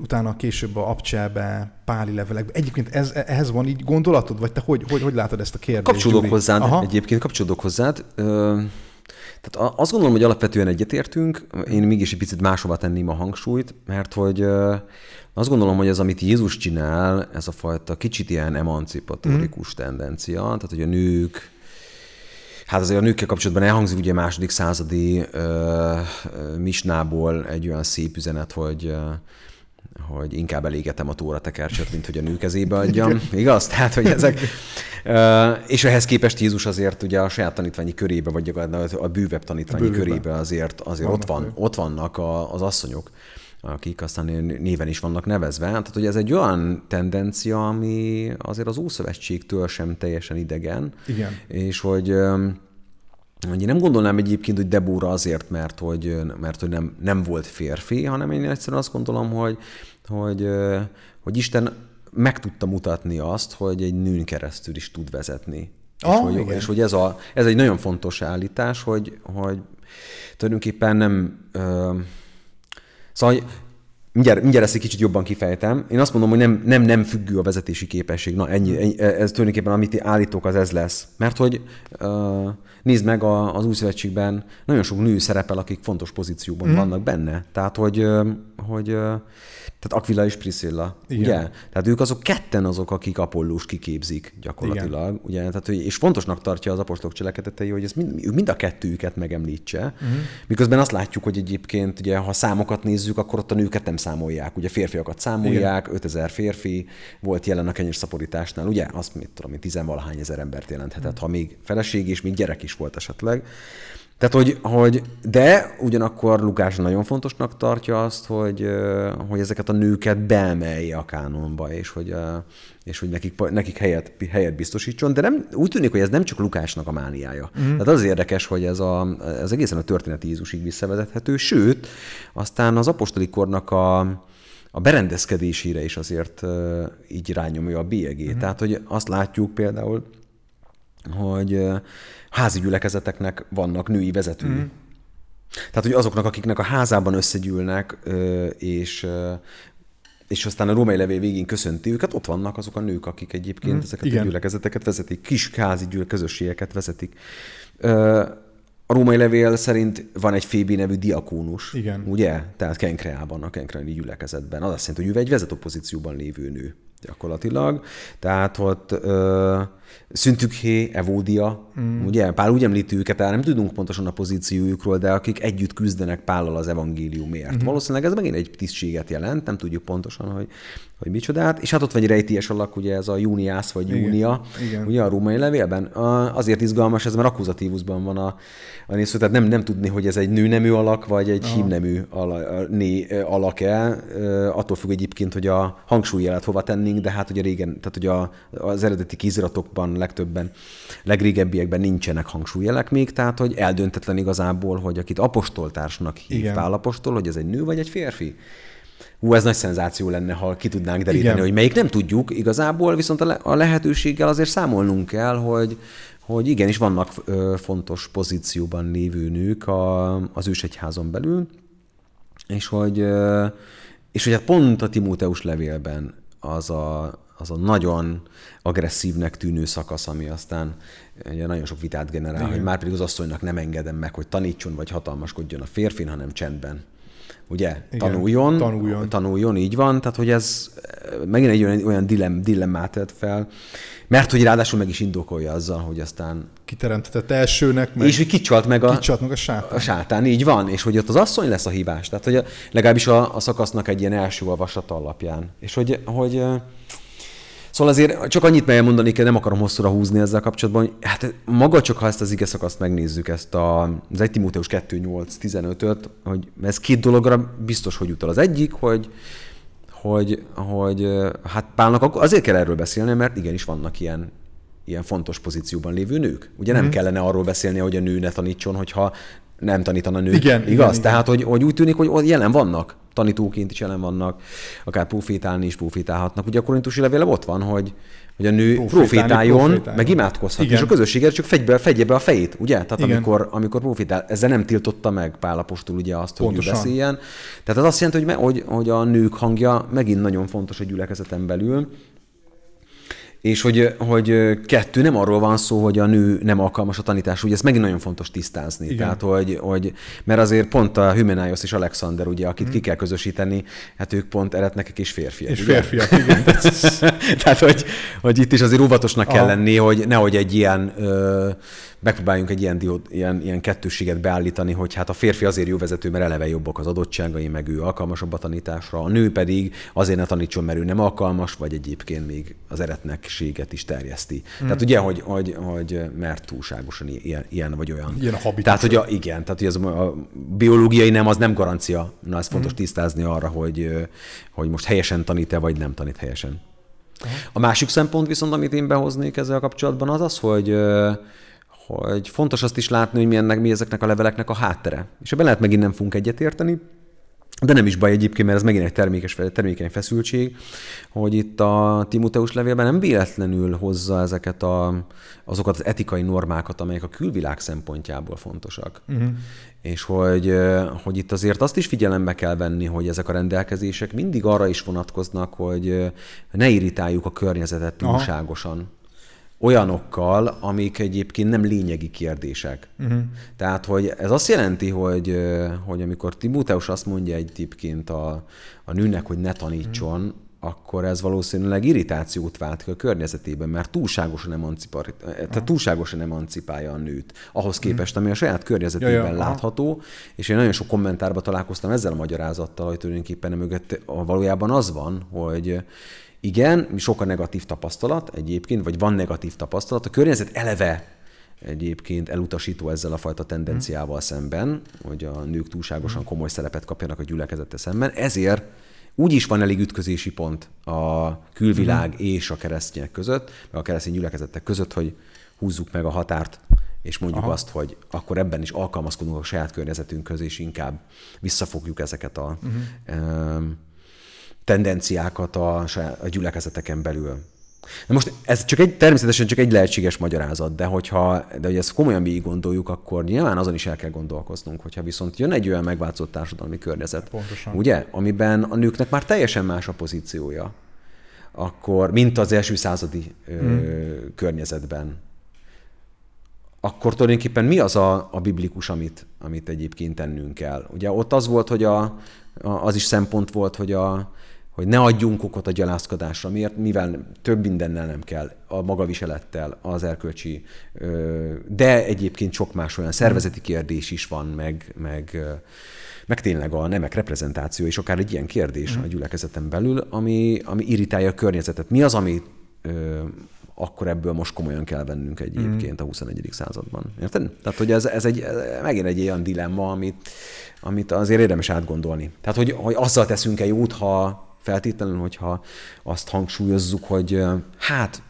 utána később a abcselbe, páli levelekbe. Egyébként ez, ehhez van így gondolatod, vagy te hogy, hogy, hogy látod ezt a kérdést? Kapcsolódok hozzád, Aha. egyébként kapcsolódok hozzád. Tehát azt gondolom, hogy alapvetően egyetértünk, én mégis egy picit máshova tenném a hangsúlyt, mert hogy azt gondolom, hogy az, amit Jézus csinál, ez a fajta kicsit ilyen emancipatórikus mm. tendencia, tehát hogy a nők, Hát azért a nőkkel kapcsolatban elhangzik ugye a második századi uh, misnából egy olyan szép üzenet, hogy hogy inkább elégetem a tóra tekercset, mint hogy a nő kezébe adjam. Igaz? Tehát, hogy ezek... És ehhez képest Jézus azért ugye a saját tanítványi körébe, vagy a bűvebb tanítványi a körébe azért, azért ott, van, ott vannak a, az asszonyok akik aztán néven is vannak nevezve. Tehát, hogy ez egy olyan tendencia, ami azért az Ószövetségtől sem teljesen idegen. Igen. És hogy én nem gondolnám egyébként, hogy Debóra azért, mert hogy, mert hogy nem, nem volt férfi, hanem én egyszerűen azt gondolom, hogy, hogy, hogy Isten meg tudta mutatni azt, hogy egy nőn keresztül is tud vezetni. Ah, és, hogy, és hogy ez, a, ez egy nagyon fontos állítás, hogy, hogy tulajdonképpen nem... Ö, szóval mindjárt, mindjárt ezt egy kicsit jobban kifejtem. Én azt mondom, hogy nem, nem, nem függő a vezetési képesség. Na, ennyi, ennyi, ez tulajdonképpen, amit állítok, az ez lesz. Mert hogy uh, nézd meg a, az új szövetségben, nagyon sok nő szerepel, akik fontos pozícióban mm. vannak benne. Tehát, hogy, hogy tehát Aquila és Priscilla, Igen. ugye? Tehát ők azok ketten azok, akik Apollós kiképzik gyakorlatilag, Igen. ugye? Tehát, hogy, és fontosnak tartja az apostolok cselekedetei, hogy ez mind, mind a kettőjüket megemlítse, uh-huh. miközben azt látjuk, hogy egyébként, ugye, ha számokat nézzük, akkor ott a nőket nem számolják, ugye férfiakat számolják, Igen. 5000 férfi volt jelen a kenyérszaporításnál, ugye? Azt mit tudom, hogy tizenvalahány ezer embert jelenthetett, uh-huh. ha még feleség és még gyerek is volt esetleg. Tehát, hogy, hogy, de ugyanakkor Lukás nagyon fontosnak tartja azt, hogy, hogy ezeket a nőket beemelje a kánonba, és hogy, és hogy nekik, nekik helyet, helyet biztosítson, de nem, úgy tűnik, hogy ez nem csak Lukásnak a mániája. Mm. Tehát az érdekes, hogy ez, a, ez egészen a történeti Jézusig visszavezethető, sőt, aztán az apostoli kornak a, a berendezkedésére is azért így rányomja a bélyegét. Mm. Tehát, hogy azt látjuk például, hogy házi gyülekezeteknek vannak női vezetői. Mm. Tehát, hogy azoknak, akiknek a házában összegyűlnek, és és aztán a római levél végén köszönti őket, ott vannak azok a nők, akik egyébként mm, ezeket igen. a gyülekezeteket vezetik, kis házi közösségeket vezetik. A római levél szerint van egy Fébi nevű diakónus, igen. ugye? Tehát Kenkreában, a Kenkreai gyülekezetben. Az azt jelenti, hogy ő egy vezető pozícióban lévő nő gyakorlatilag. Tehát ott ö, Szüntükhé, Evódia, mm. ugye? Pál úgy említi őket, nem tudunk pontosan a pozíciójukról, de akik együtt küzdenek Pállal az evangéliumért. Mm. Valószínűleg ez megint egy tisztséget jelent, nem tudjuk pontosan, hogy, hogy micsodát. És hát ott vagy rejtélyes alak, ugye ez a Júniász vagy Júnia, Igen. ugye a római levélben. Azért izgalmas, ez mert akuzatívusban van a, a néző, tehát nem, nem tudni, hogy ez egy nőnemű alak, vagy egy hímnemű alak-e. Attól függ egyébként, hogy a hangsúlyjelet hova tennénk, de hát ugye régen, tehát ugye a, az eredeti kéziratokban legtöbben, legrégebbiekben nincsenek hangsúlyjelek még, tehát hogy eldöntetlen igazából, hogy akit apostoltársnak hív Igen. pálapostol, hogy ez egy nő vagy egy férfi. Hú, ez nagy szenzáció lenne, ha ki tudnánk deríteni, Igen. hogy melyik nem tudjuk igazából, viszont a, le- a lehetőséggel azért számolnunk kell, hogy, hogy igenis vannak ö, fontos pozícióban lévő nők a, az ősegyházon belül, és hogy, ö, és hogy hát pont a Timóteus levélben az a, az a nagyon agresszívnek tűnő szakasz, ami aztán ugye nagyon sok vitát generál, Igen. hogy már pedig az asszonynak nem engedem meg, hogy tanítson vagy hatalmaskodjon a férfin, hanem csendben. Ugye? Igen, tanuljon, tanuljon. Tanuljon, így van. Tehát, hogy ez megint egy olyan, olyan dillem, dilemmát tett fel, mert hogy ráadásul meg is indokolja azzal, hogy aztán... Kiteremtetett elsőnek, meg... És hogy kicsalt meg a... Kicsalt meg a sátán. A sátán, így van. És hogy ott az asszony lesz a hibás. Tehát, hogy a, legalábbis a, a szakasznak egy ilyen első olvasata alapján. És hogy, hogy Szóval azért csak annyit meg mondani kell, nem akarom hosszúra húzni ezzel kapcsolatban, hogy hát maga csak ha ezt az ige szakaszt megnézzük, ezt a, az 1 Timóteus 2.8.15-öt, hogy ez két dologra biztos, hogy utal. Az egyik, hogy hogy, hogy hát Pálnak azért kell erről beszélni, mert igenis vannak ilyen, ilyen fontos pozícióban lévő nők. Ugye nem mm. kellene arról beszélni, hogy a nő ne tanítson, hogyha nem tanítana nő. Igen, igaz? Igen, Tehát, igen. Hogy, hogy úgy tűnik, hogy jelen vannak, tanítóként is jelen vannak, akár profétálni is profétálhatnak. Ugye a korintusi levéle ott van, hogy, hogy a nő profétáljon, meg imádkozhat, igen. és a közösséget csak fegye be, fegye be a fejét, ugye? Tehát igen. amikor, amikor profétál, ezzel nem tiltotta meg Pálapostól ugye azt, hogy ő beszéljen. Tehát az azt jelenti, hogy, hogy, hogy a nők hangja megint nagyon fontos a gyülekezeten belül, és hogy, hogy kettő, nem arról van szó, hogy a nő nem alkalmas a tanítás, ugye ezt megint nagyon fontos tisztázni. Igen. Tehát, hogy, hogy, mert azért pont a Hymenaios és Alexander, ugye, akit mm. ki kell közösíteni, hát ők pont eretnek és férfiak. És ugye? férfiak, igen. Tehát, hogy, hogy itt is azért óvatosnak kell lenni, hogy nehogy egy ilyen ö, megpróbáljunk egy ilyen, diód, ilyen, ilyen kettősséget beállítani, hogy hát a férfi azért jó vezető, mert eleve jobbak az adottságai, meg ő alkalmasabb a tanításra, a nő pedig azért ne tanítson, mert ő nem alkalmas, vagy egyébként még az eretnekséget is terjeszti. Mm. Tehát ugye, hogy, hogy, hogy mert túlságosan ilyen, ilyen vagy olyan. Ilyen a Tehát, hogy a, igen, tehát hogy az a biológiai nem, az nem garancia. Na, ez fontos mm. tisztázni arra, hogy, hogy most helyesen tanít-e, vagy nem tanít helyesen. A másik szempont viszont, amit én behoznék ezzel kapcsolatban, az az, hogy hogy fontos azt is látni, hogy milyennek, mi ezeknek a leveleknek a háttere. És ebben lehet megint nem fogunk egyetérteni, de nem is baj egyébként, mert ez megint egy termékes, termékeny feszültség, hogy itt a Timoteus levélben nem véletlenül hozza ezeket a, azokat az etikai normákat, amelyek a külvilág szempontjából fontosak. Uh-huh. És hogy, hogy itt azért azt is figyelembe kell venni, hogy ezek a rendelkezések mindig arra is vonatkoznak, hogy ne irritáljuk a környezetet túlságosan. Aha olyanokkal, amik egyébként nem lényegi kérdések. Uh-huh. Tehát, hogy ez azt jelenti, hogy, hogy amikor Timóteus azt mondja egy tipként a, a nőnek, hogy ne tanítson, uh-huh akkor ez valószínűleg irritációt vált ki a környezetében, mert túlságosan, emancipál, tehát túlságosan emancipálja a nőt, ahhoz képest, ami a saját környezetében ja, ja, látható, és én nagyon sok kommentárban találkoztam ezzel a magyarázattal, hogy tulajdonképpen mögött valójában az van, hogy igen, sok a negatív tapasztalat egyébként, vagy van negatív tapasztalat. A környezet eleve egyébként elutasító ezzel a fajta tendenciával szemben, hogy a nők túlságosan komoly szerepet kapjanak a gyülekezete szemben. Ezért úgy is van elég ütközési pont a külvilág mm. és a keresztények között, meg a keresztény gyülekezetek között, hogy húzzuk meg a határt, és mondjuk Aha. azt, hogy akkor ebben is alkalmazkodunk a saját környezetünkhöz, és inkább visszafogjuk ezeket a uh-huh tendenciákat a, a gyülekezeteken belül. Na most ez csak egy, természetesen csak egy lehetséges magyarázat, de hogyha de hogy ezt komolyan végig gondoljuk, akkor nyilván azon is el kell gondolkoznunk, hogyha viszont jön egy olyan megváltozott társadalmi környezet, Pontosan. ugye, amiben a nőknek már teljesen más a pozíciója, akkor, mint az első századi hmm. ö, környezetben, akkor tulajdonképpen mi az a, a biblikus, amit, amit egyébként tennünk kell? Ugye ott az volt, hogy a, a, az is szempont volt, hogy a, hogy ne adjunk okot a gyalázkodásra. Miért? Mivel több mindennel nem kell, a magaviselettel, az erkölcsi, de egyébként sok más olyan szervezeti kérdés is van, meg, meg, meg tényleg a nemek reprezentáció, és akár egy ilyen kérdés mm. a gyülekezeten belül, ami, ami irritálja a környezetet. Mi az, ami akkor ebből most komolyan kell vennünk egyébként mm. a 21. században. Érted? Tehát, hogy ez, ez egy, megint egy olyan dilemma, amit, amit azért érdemes átgondolni. Tehát, hogy, hogy azzal teszünk-e jót, ha feltétlenül, hogyha azt hangsúlyozzuk, hogy hát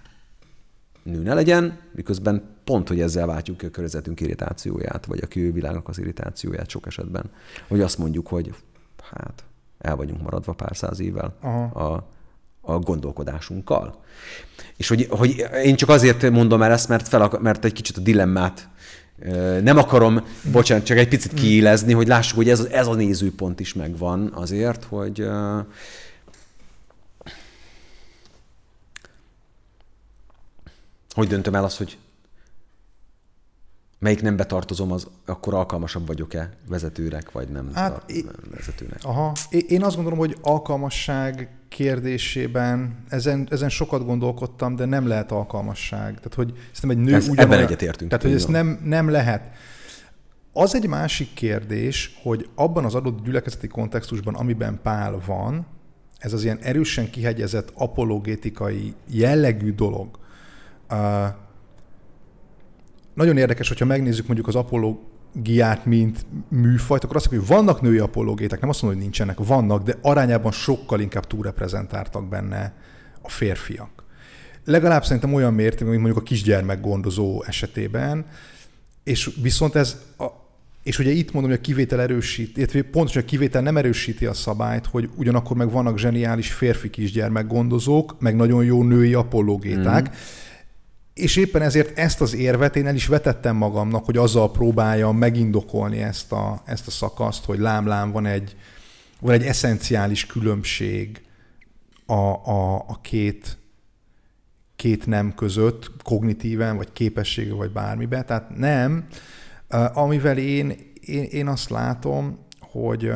nő ne legyen, miközben pont, hogy ezzel váltjuk a környezetünk irritációját, vagy a külvilágnak az irritációját sok esetben. Hogy azt mondjuk, hogy hát el vagyunk maradva pár száz évvel a, a gondolkodásunkkal. És hogy, hogy én csak azért mondom el ezt, mert, fel, mert egy kicsit a dilemmát nem akarom, bocsánat, csak egy picit kiélezni, hogy lássuk, hogy ez, ez a nézőpont is megvan azért, hogy Hogy döntöm el azt, hogy melyik nem betartozom, az akkor alkalmasabb vagyok-e vezetőnek, vagy nem, hát, é, vezetőnek? Aha. Én azt gondolom, hogy alkalmasság kérdésében ezen, ezen sokat gondolkodtam, de nem lehet alkalmasság. Tehát, hogy szerintem egy nő Ez, ugyanolyan... Ebben egyetértünk. Tehát, hogy ezt nem, nem lehet. Az egy másik kérdés, hogy abban az adott gyülekezeti kontextusban, amiben Pál van, ez az ilyen erősen kihegyezett apologétikai jellegű dolog, nagyon érdekes, hogyha megnézzük mondjuk az apológiát, mint műfajt, akkor azt mondjuk, hogy vannak női apologétek, nem azt mondom, hogy nincsenek, vannak, de arányában sokkal inkább túlreprezentáltak benne a férfiak. Legalább szerintem olyan mértékben, mint mondjuk a kisgyermek gondozó esetében, és viszont ez a, és ugye itt mondom, hogy a kivétel erősít, illetve pontosan a kivétel nem erősíti a szabályt, hogy ugyanakkor meg vannak zseniális férfi kisgyermek gondozók, meg nagyon jó női apologéták, mm és éppen ezért ezt az érvet én el is vetettem magamnak, hogy azzal próbáljam megindokolni ezt a, ezt a szakaszt, hogy lám-lám van egy, van egy eszenciális különbség a, a, a két, két nem között, kognitíven, vagy képessége, vagy bármiben. Tehát nem. Amivel én, én, én azt látom, hogy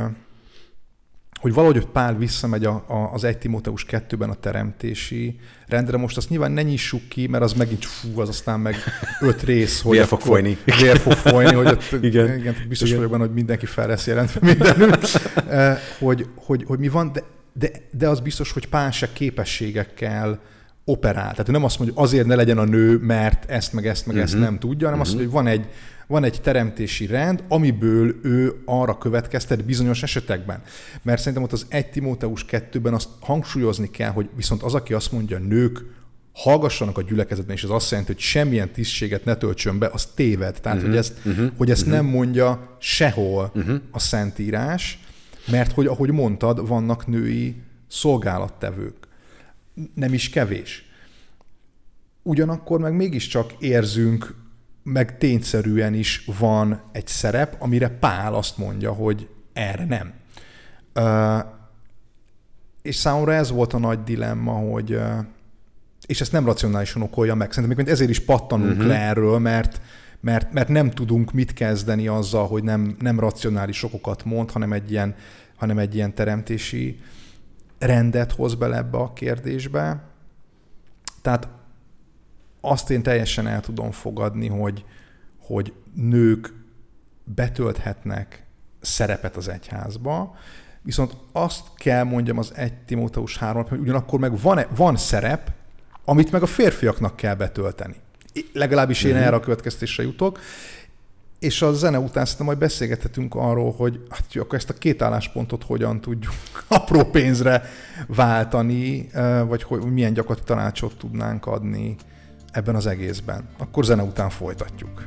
hogy valahogy hogy Pál visszamegy a, a, az 1 Timóteus 2-ben a teremtési rendre. Most azt nyilván ne nyissuk ki, mert az megint fú, az aztán meg öt rész. Hogy vér fog folyni. Vér fog folyni, hogy ott, igen. igen biztos igen. vagyok benne, hogy mindenki fel lesz jelentve mindenül, eh, hogy, hogy, hogy mi van, de, de, de az biztos, hogy Pál se képességekkel operál. Tehát nem azt mondja, hogy azért ne legyen a nő, mert ezt meg ezt meg uh-huh. ezt mhm. nem tudja, hanem uh-huh. azt mondja, hogy van egy van egy teremtési rend, amiből ő arra következtet bizonyos esetekben. Mert szerintem ott az 1 Timóteus 2-ben azt hangsúlyozni kell, hogy viszont az, aki azt mondja, nők hallgassanak a gyülekezetben, és ez azt jelenti, hogy semmilyen tisztséget ne töltsön be, az téved. Tehát, uh-huh, hogy ezt, uh-huh, hogy ezt uh-huh. nem mondja sehol uh-huh. a Szentírás, mert hogy, ahogy mondtad, vannak női szolgálattevők. Nem is kevés. Ugyanakkor meg mégiscsak érzünk meg tényszerűen is van egy szerep, amire Pál azt mondja, hogy erre nem. Uh, és számomra ez volt a nagy dilemma, hogy uh, és ezt nem racionálisan okolja meg. Szerintem még ezért is pattanunk uh-huh. le erről, mert, mert, mert nem tudunk mit kezdeni azzal, hogy nem, nem racionális okokat mond, hanem egy ilyen, hanem egy ilyen teremtési rendet hoz bele ebbe a kérdésbe. Tehát azt én teljesen el tudom fogadni, hogy, hogy nők betölthetnek szerepet az egyházba, viszont azt kell mondjam az 1 Timóteus 3 hogy ugyanakkor meg van, van szerep, amit meg a férfiaknak kell betölteni. Legalábbis én uh-huh. erre a következtésre jutok, és a zene után szerintem majd beszélgethetünk arról, hogy hát, jó, akkor ezt a két álláspontot hogyan tudjuk apró pénzre váltani, vagy hogy milyen gyakorlati tanácsot tudnánk adni ebben az egészben. Akkor zene után folytatjuk.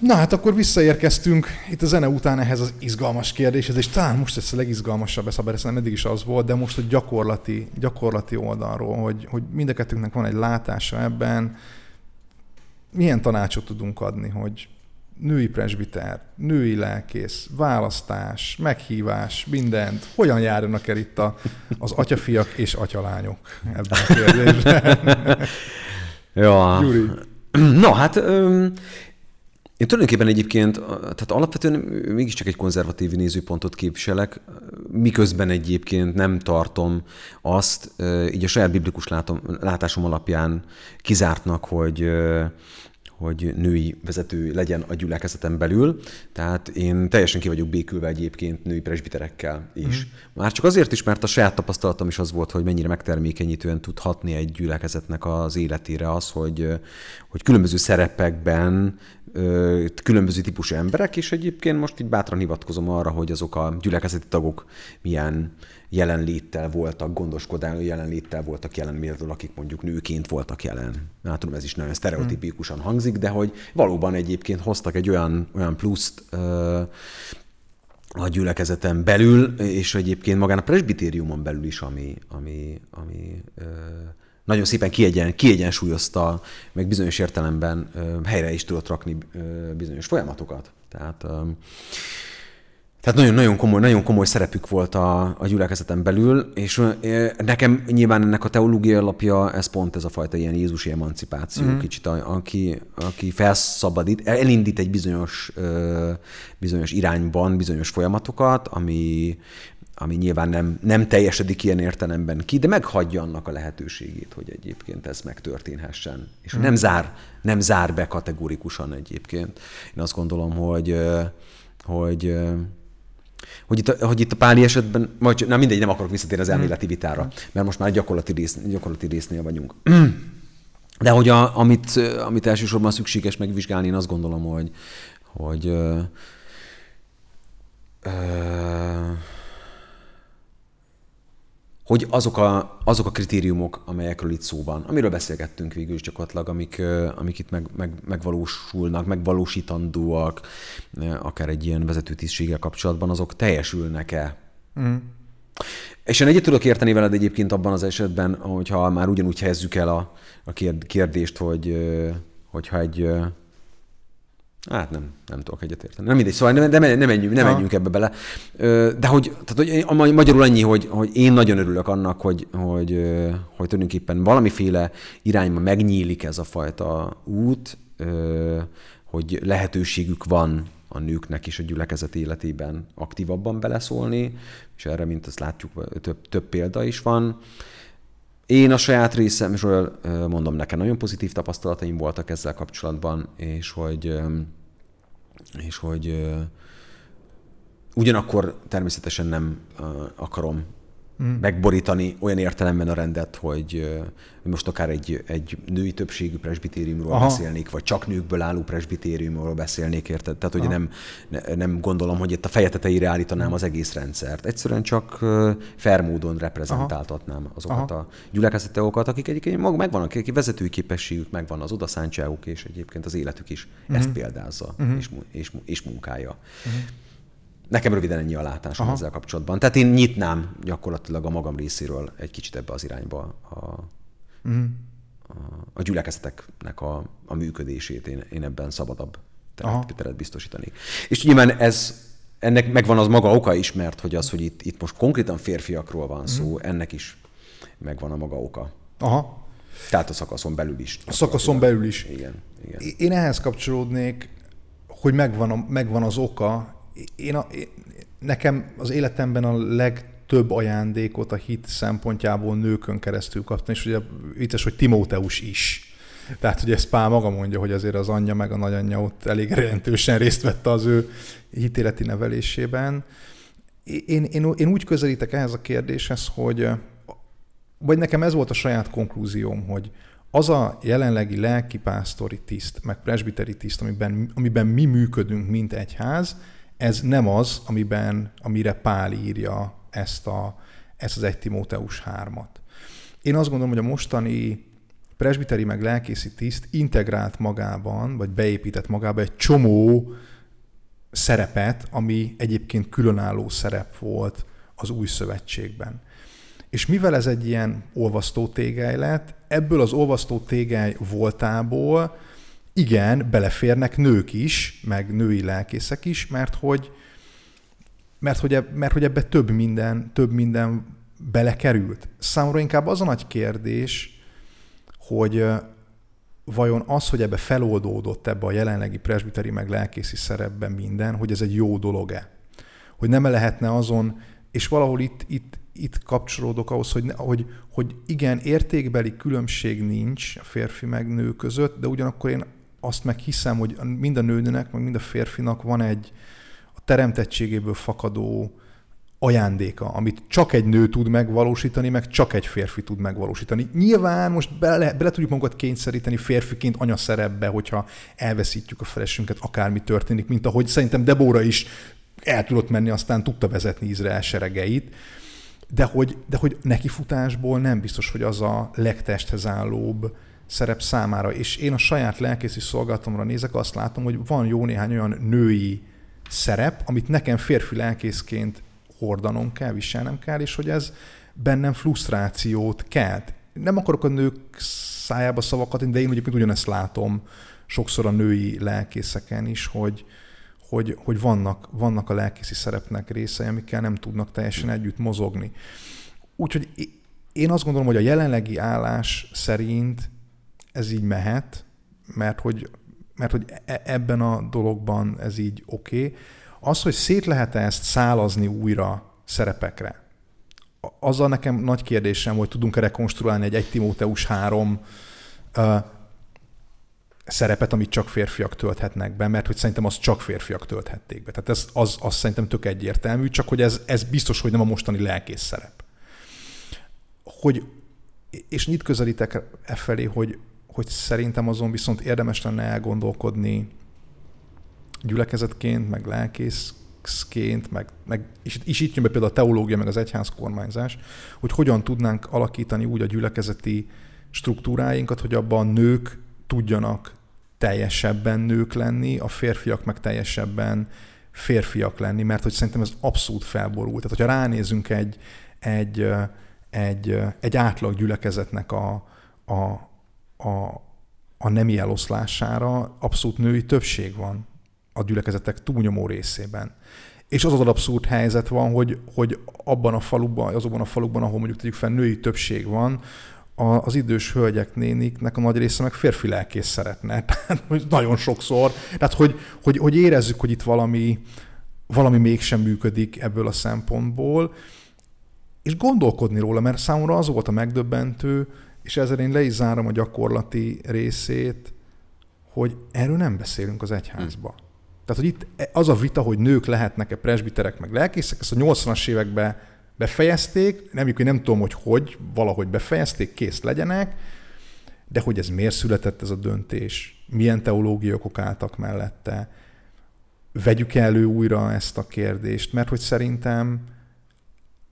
Na hát akkor visszaérkeztünk itt a zene után ehhez az izgalmas kérdéshez, és talán most ez a legizgalmasabb, ez a nem eddig is az volt, de most a gyakorlati, gyakorlati oldalról, hogy, hogy mind a kettőnknek van egy látása ebben, milyen tanácsot tudunk adni, hogy női presbiter, női lelkész, választás, meghívás, mindent, hogyan járnak el itt a, az atyafiak és atyalányok ebben a kérdésben? Jó. No, hát én tulajdonképpen egyébként, tehát alapvetően mégiscsak egy konzervatív nézőpontot képviselek, miközben egyébként nem tartom azt, így a saját biblikus látom, látásom alapján kizártnak, hogy hogy női vezető legyen a gyülekezeten belül. Tehát én teljesen ki vagyok békülve egyébként női presbiterekkel is. Mm. Már csak azért is, mert a saját tapasztalatom is az volt, hogy mennyire megtermékenyítően tud hatni egy gyülekezetnek az életére az, hogy, hogy különböző szerepekben különböző típusú emberek, és egyébként most így bátran hivatkozom arra, hogy azok a gyülekezeti tagok milyen jelenléttel voltak, gondoskodáló jelenléttel voltak jelen, miről akik mondjuk nőként voltak jelen. Hát tudom, ez is nagyon sztereotipikusan hangzik, de hogy valóban egyébként hoztak egy olyan, olyan pluszt ö, a gyülekezeten belül, és egyébként magán a presbitériumon belül is, ami, ami, ami ö, nagyon szépen kiegyen, kiegyensúlyozta, meg bizonyos értelemben ö, helyre is tudott rakni ö, bizonyos folyamatokat. Tehát ö, Tehát nagyon-nagyon komoly, nagyon komoly szerepük volt a, a gyülekezeten belül, és nekem nyilván ennek a teológiai alapja, ez pont ez a fajta ilyen Jézusi emancipáció, mm. kicsit, a, aki, aki felszabadít, elindít egy bizonyos, bizonyos irányban bizonyos folyamatokat, ami, ami nyilván nem, nem teljesedik ilyen értelemben ki, de meghagyja annak a lehetőségét, hogy egyébként ez megtörténhessen. És mm. nem, zár, nem zár be kategórikusan egyébként. Én azt gondolom, hogy, hogy hogy itt, a, hogy itt a Páli esetben, vagy na mindegy, nem akarok visszatérni az hmm. elméleti vitára, mert most már gyakorlati, rész, gyakorlati résznél vagyunk. De hogy a, amit, amit elsősorban szükséges megvizsgálni, én azt gondolom, hogy, hogy ö, ö, hogy azok a, azok a kritériumok, amelyekről itt szó van, amiről beszélgettünk végül is gyakorlatilag, amik, amik itt meg, meg, megvalósulnak, megvalósítandóak, akár egy ilyen vezető tisztséggel kapcsolatban, azok teljesülnek-e? Mm. És én egyet tudok érteni veled egyébként abban az esetben, hogyha már ugyanúgy helyezzük el a, a kérdést, hogy hogyha egy Hát nem, nem tudok egyetérteni. Nem mindegy, szóval nem, nem, nem, menjünk, nem menjünk ebbe bele. De hogy, tehát, hogy magyarul annyi, hogy, hogy én nagyon örülök annak, hogy, hogy, hogy tulajdonképpen valamiféle irányba megnyílik ez a fajta út, hogy lehetőségük van a nőknek is a gyülekezet életében aktívabban beleszólni, és erre, mint azt látjuk, több, több példa is van. Én a saját részemről mondom, nekem nagyon pozitív tapasztalataim voltak ezzel kapcsolatban, és hogy, és hogy ugyanakkor természetesen nem akarom mm. megborítani olyan értelemben a rendet, hogy most akár egy, egy női többségű presbitériumról Aha. beszélnék, vagy csak nőkből álló presbitériumról beszélnék, érted? Tehát, hogy nem, nem gondolom, hogy itt a feje tetejére állítanám az egész rendszert. Egyszerűen csak fair módon reprezentáltatnám Aha. azokat Aha. a gyülekezeteokat, akik egyébként mag megvannak, akik vezetői képességük, megvan az odaszántságuk, és egyébként az életük is uh-huh. ezt példázza, uh-huh. és, és, és munkája. Uh-huh. Nekem röviden ennyi a látásom Aha. ezzel kapcsolatban. Tehát én nyitnám gyakorlatilag a magam részéről egy kicsit ebbe az irányba a, mm. a, a gyülekezeteknek a, a működését. Én, én ebben szabadabb teret, teret biztosítani. És nyilván ez ennek megvan az maga oka is, mert hogy az, hogy itt, itt most konkrétan férfiakról van szó, mm. ennek is megvan a maga oka. Aha. Tehát a szakaszon belül is. A szakaszon belül is. Igen, igen. Én ehhez kapcsolódnék, hogy megvan, a, megvan az oka, én, a, én nekem az életemben a legtöbb ajándékot a hit szempontjából nőkön keresztül kaptam, és ugye vicces, hogy Timóteus is. Tehát ugye ezt Pál maga mondja, hogy azért az anyja meg a nagyanyja ott elég jelentősen részt vette az ő hitéleti nevelésében. Én, én, én úgy közelítek ehhez a kérdéshez, hogy vagy nekem ez volt a saját konklúzióm, hogy az a jelenlegi lelkipásztori tiszt, meg presbiteri tiszt, amiben, amiben mi működünk, mint egyház, ez nem az, amiben, amire Pál írja ezt, a, ezt az 1 Timóteus 3-at. Én azt gondolom, hogy a mostani presbiteri meg lelkészi tiszt integrált magában, vagy beépített magába egy csomó szerepet, ami egyébként különálló szerep volt az új szövetségben. És mivel ez egy ilyen olvasztó tégely lett, ebből az olvasztó tégely voltából igen, beleférnek nők is, meg női lelkészek is, mert hogy, mert hogy, mert hogy ebbe több minden, több minden belekerült. Számomra inkább az a nagy kérdés, hogy vajon az, hogy ebbe feloldódott ebbe a jelenlegi presbiteri meg lelkészi szerepben minden, hogy ez egy jó dolog-e? Hogy nem lehetne azon, és valahol itt, itt, itt kapcsolódok ahhoz, hogy, hogy, hogy igen, értékbeli különbség nincs a férfi meg nő között, de ugyanakkor én azt meg hiszem, hogy mind a nőnek, meg mind a férfinak van egy a teremtettségéből fakadó ajándéka, amit csak egy nő tud megvalósítani, meg csak egy férfi tud megvalósítani. Nyilván most bele, bele tudjuk magunkat kényszeríteni férfiként anyaszerepbe, hogyha elveszítjük a felesünket, akármi történik, mint ahogy szerintem Debóra is el tudott menni, aztán tudta vezetni Izrael seregeit, de hogy, de hogy nekifutásból nem biztos, hogy az a legtesthez állóbb szerep számára. És én a saját lelkészi szolgálatomra nézek, azt látom, hogy van jó néhány olyan női szerep, amit nekem férfi lelkészként hordanom kell, viselnem kell, és hogy ez bennem frusztrációt kelt. Nem akarok a nők szájába szavakat, de én egyébként ugyanezt látom sokszor a női lelkészeken is, hogy, hogy, hogy vannak, vannak a lelkészi szerepnek részei, amikkel nem tudnak teljesen együtt mozogni. Úgyhogy én azt gondolom, hogy a jelenlegi állás szerint ez így mehet, mert hogy, mert hogy e, ebben a dologban ez így oké. Okay. Az, hogy szét lehet ezt szálazni újra szerepekre, azzal nekem nagy kérdésem, hogy tudunk-e rekonstruálni egy 1 Timóteus 3 uh, szerepet, amit csak férfiak tölthetnek be, mert hogy szerintem azt csak férfiak tölthették be. Tehát ez, az, az szerintem tök egyértelmű, csak hogy ez, ez biztos, hogy nem a mostani lelkész szerep. Hogy, és nyit közelítek e felé, hogy, hogy szerintem azon viszont érdemes lenne elgondolkodni gyülekezetként, meg lelkészként, meg, meg és, és itt jön be például a teológia, meg az egyház kormányzás, hogy hogyan tudnánk alakítani úgy a gyülekezeti struktúráinkat, hogy abban a nők tudjanak teljesebben nők lenni, a férfiak meg teljesebben férfiak lenni, mert hogy szerintem ez abszolút felborult. Tehát, hogyha ránézünk egy, egy, egy, egy átlag gyülekezetnek a, a, a, a nemi eloszlására, abszolút női többség van a gyülekezetek túlnyomó részében. És az az abszurd helyzet van, hogy, hogy abban a faluban, azokban a falukban, ahol mondjuk tegyük fel női többség van, az idős hölgyek, néniknek a nagy része meg férfi lelkész szeretne. Tehát nagyon sokszor. Tehát, hogy, hogy, hogy érezzük, hogy itt valami, valami mégsem működik ebből a szempontból, és gondolkodni róla, mert számomra az volt a megdöbbentő, és ezzel én le is zárom a gyakorlati részét, hogy erről nem beszélünk az egyházba. Hmm. Tehát, hogy itt az a vita, hogy nők lehetnek-e presbiterek, meg lelkészek, ezt a 80-as években befejezték, nem, nem tudom, hogy hogy, valahogy befejezték, kész legyenek, de hogy ez miért született ez a döntés, milyen teológiai okok álltak mellette, vegyük elő újra ezt a kérdést, mert hogy szerintem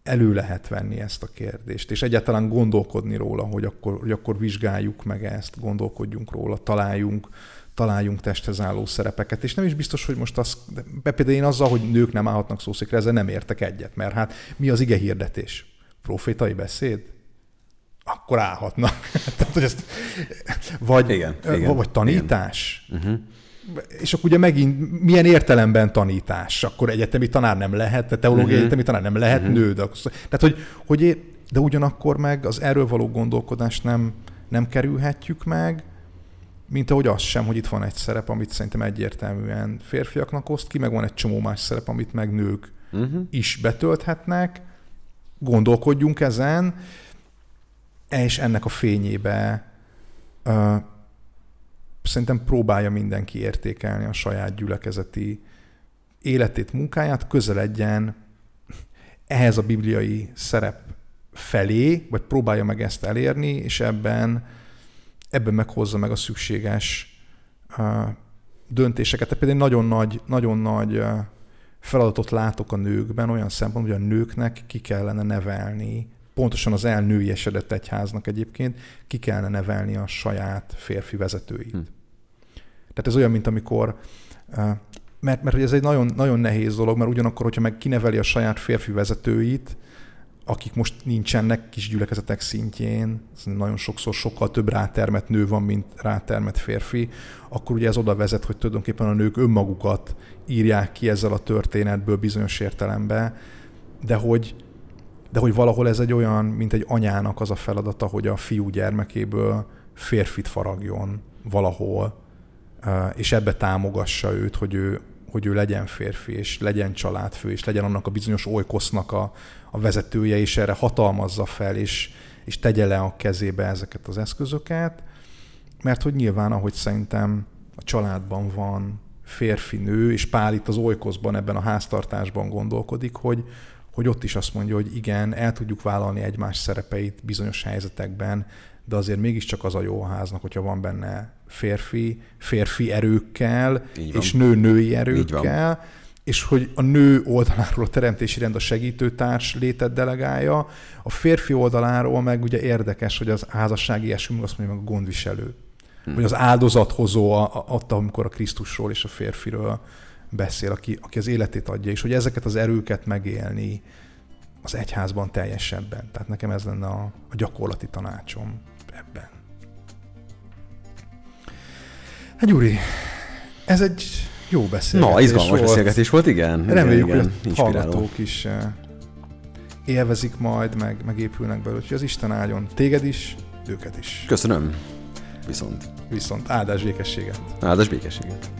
elő lehet venni ezt a kérdést, és egyáltalán gondolkodni róla, hogy akkor, hogy akkor vizsgáljuk meg ezt, gondolkodjunk róla, találjunk találjunk testhez álló szerepeket, és nem is biztos, hogy most az, de például én azzal, hogy nők nem állhatnak szószékre, ezzel nem értek egyet, mert hát mi az ige hirdetés? Profétai beszéd? Akkor állhatnak. Tehát, hogy ezt, vagy, igen, igen, vagy tanítás. Igen. Uh-huh. És akkor ugye megint milyen értelemben tanítás? Akkor egyetemi tanár nem lehet, teológiai uh-huh. egyetemi tanár nem lehet uh-huh. nő. De, tehát, hogy, hogy, de ugyanakkor meg az erről való gondolkodást nem, nem kerülhetjük meg, mint ahogy az sem, hogy itt van egy szerep, amit szerintem egyértelműen férfiaknak oszt ki, meg van egy csomó más szerep, amit meg nők uh-huh. is betölthetnek. Gondolkodjunk ezen, és ennek a fényébe szerintem próbálja mindenki értékelni a saját gyülekezeti életét, munkáját, közeledjen ehhez a bibliai szerep felé, vagy próbálja meg ezt elérni, és ebben ebben meghozza meg a szükséges döntéseket. Tehát például nagyon nagy, nagyon nagy feladatot látok a nőkben, olyan szempontból, hogy a nőknek ki kellene nevelni, pontosan az elnői esedett egyháznak egyébként, ki kellene nevelni a saját férfi vezetőit. Hm. Tehát ez olyan, mint amikor mert, mert ez egy nagyon, nagyon nehéz dolog, mert ugyanakkor, hogyha meg kineveli a saját férfi vezetőit, akik most nincsenek kis gyülekezetek szintjén, nagyon sokszor sokkal több rátermet nő van, mint rátermet férfi, akkor ugye ez oda vezet, hogy tulajdonképpen a nők önmagukat írják ki ezzel a történetből bizonyos értelemben, de hogy, de hogy valahol ez egy olyan, mint egy anyának az a feladata, hogy a fiú gyermekéből férfit faragjon valahol, és ebbe támogassa őt, hogy ő, hogy ő legyen férfi, és legyen családfő, és legyen annak a bizonyos olykosznak a, a vezetője, és erre hatalmazza fel, és, és tegye le a kezébe ezeket az eszközöket, mert hogy nyilván, ahogy szerintem a családban van férfi-nő, és Pál itt az olykoszban, ebben a háztartásban gondolkodik, hogy, hogy ott is azt mondja, hogy igen, el tudjuk vállalni egymás szerepeit bizonyos helyzetekben, de azért mégiscsak az a jó a háznak, hogyha van benne férfi, férfi erőkkel, és nő női erőkkel, és hogy a nő oldaláról a teremtési rend a segítőtárs létet delegálja, a férfi oldaláról meg ugye érdekes, hogy az házassági eskümünk azt mondja meg a gondviselő. Hmm. Vagy az áldozathozó adta, amikor a Krisztusról és a férfiről beszél, aki, aki az életét adja, és hogy ezeket az erőket megélni az egyházban teljesebben. Tehát nekem ez lenne a, a gyakorlati tanácsom ebben. Hát Gyuri, ez egy Jó beszélgetés Na, izgalmas volt. beszélgetés volt, igen. Reméljük, igen, hogy a hallgatók is eh, élvezik majd, meg megépülnek belőle. Úgyhogy az Isten áldjon téged is, őket is. Köszönöm. Viszont. Viszont áldás békességet. Áldás békességet.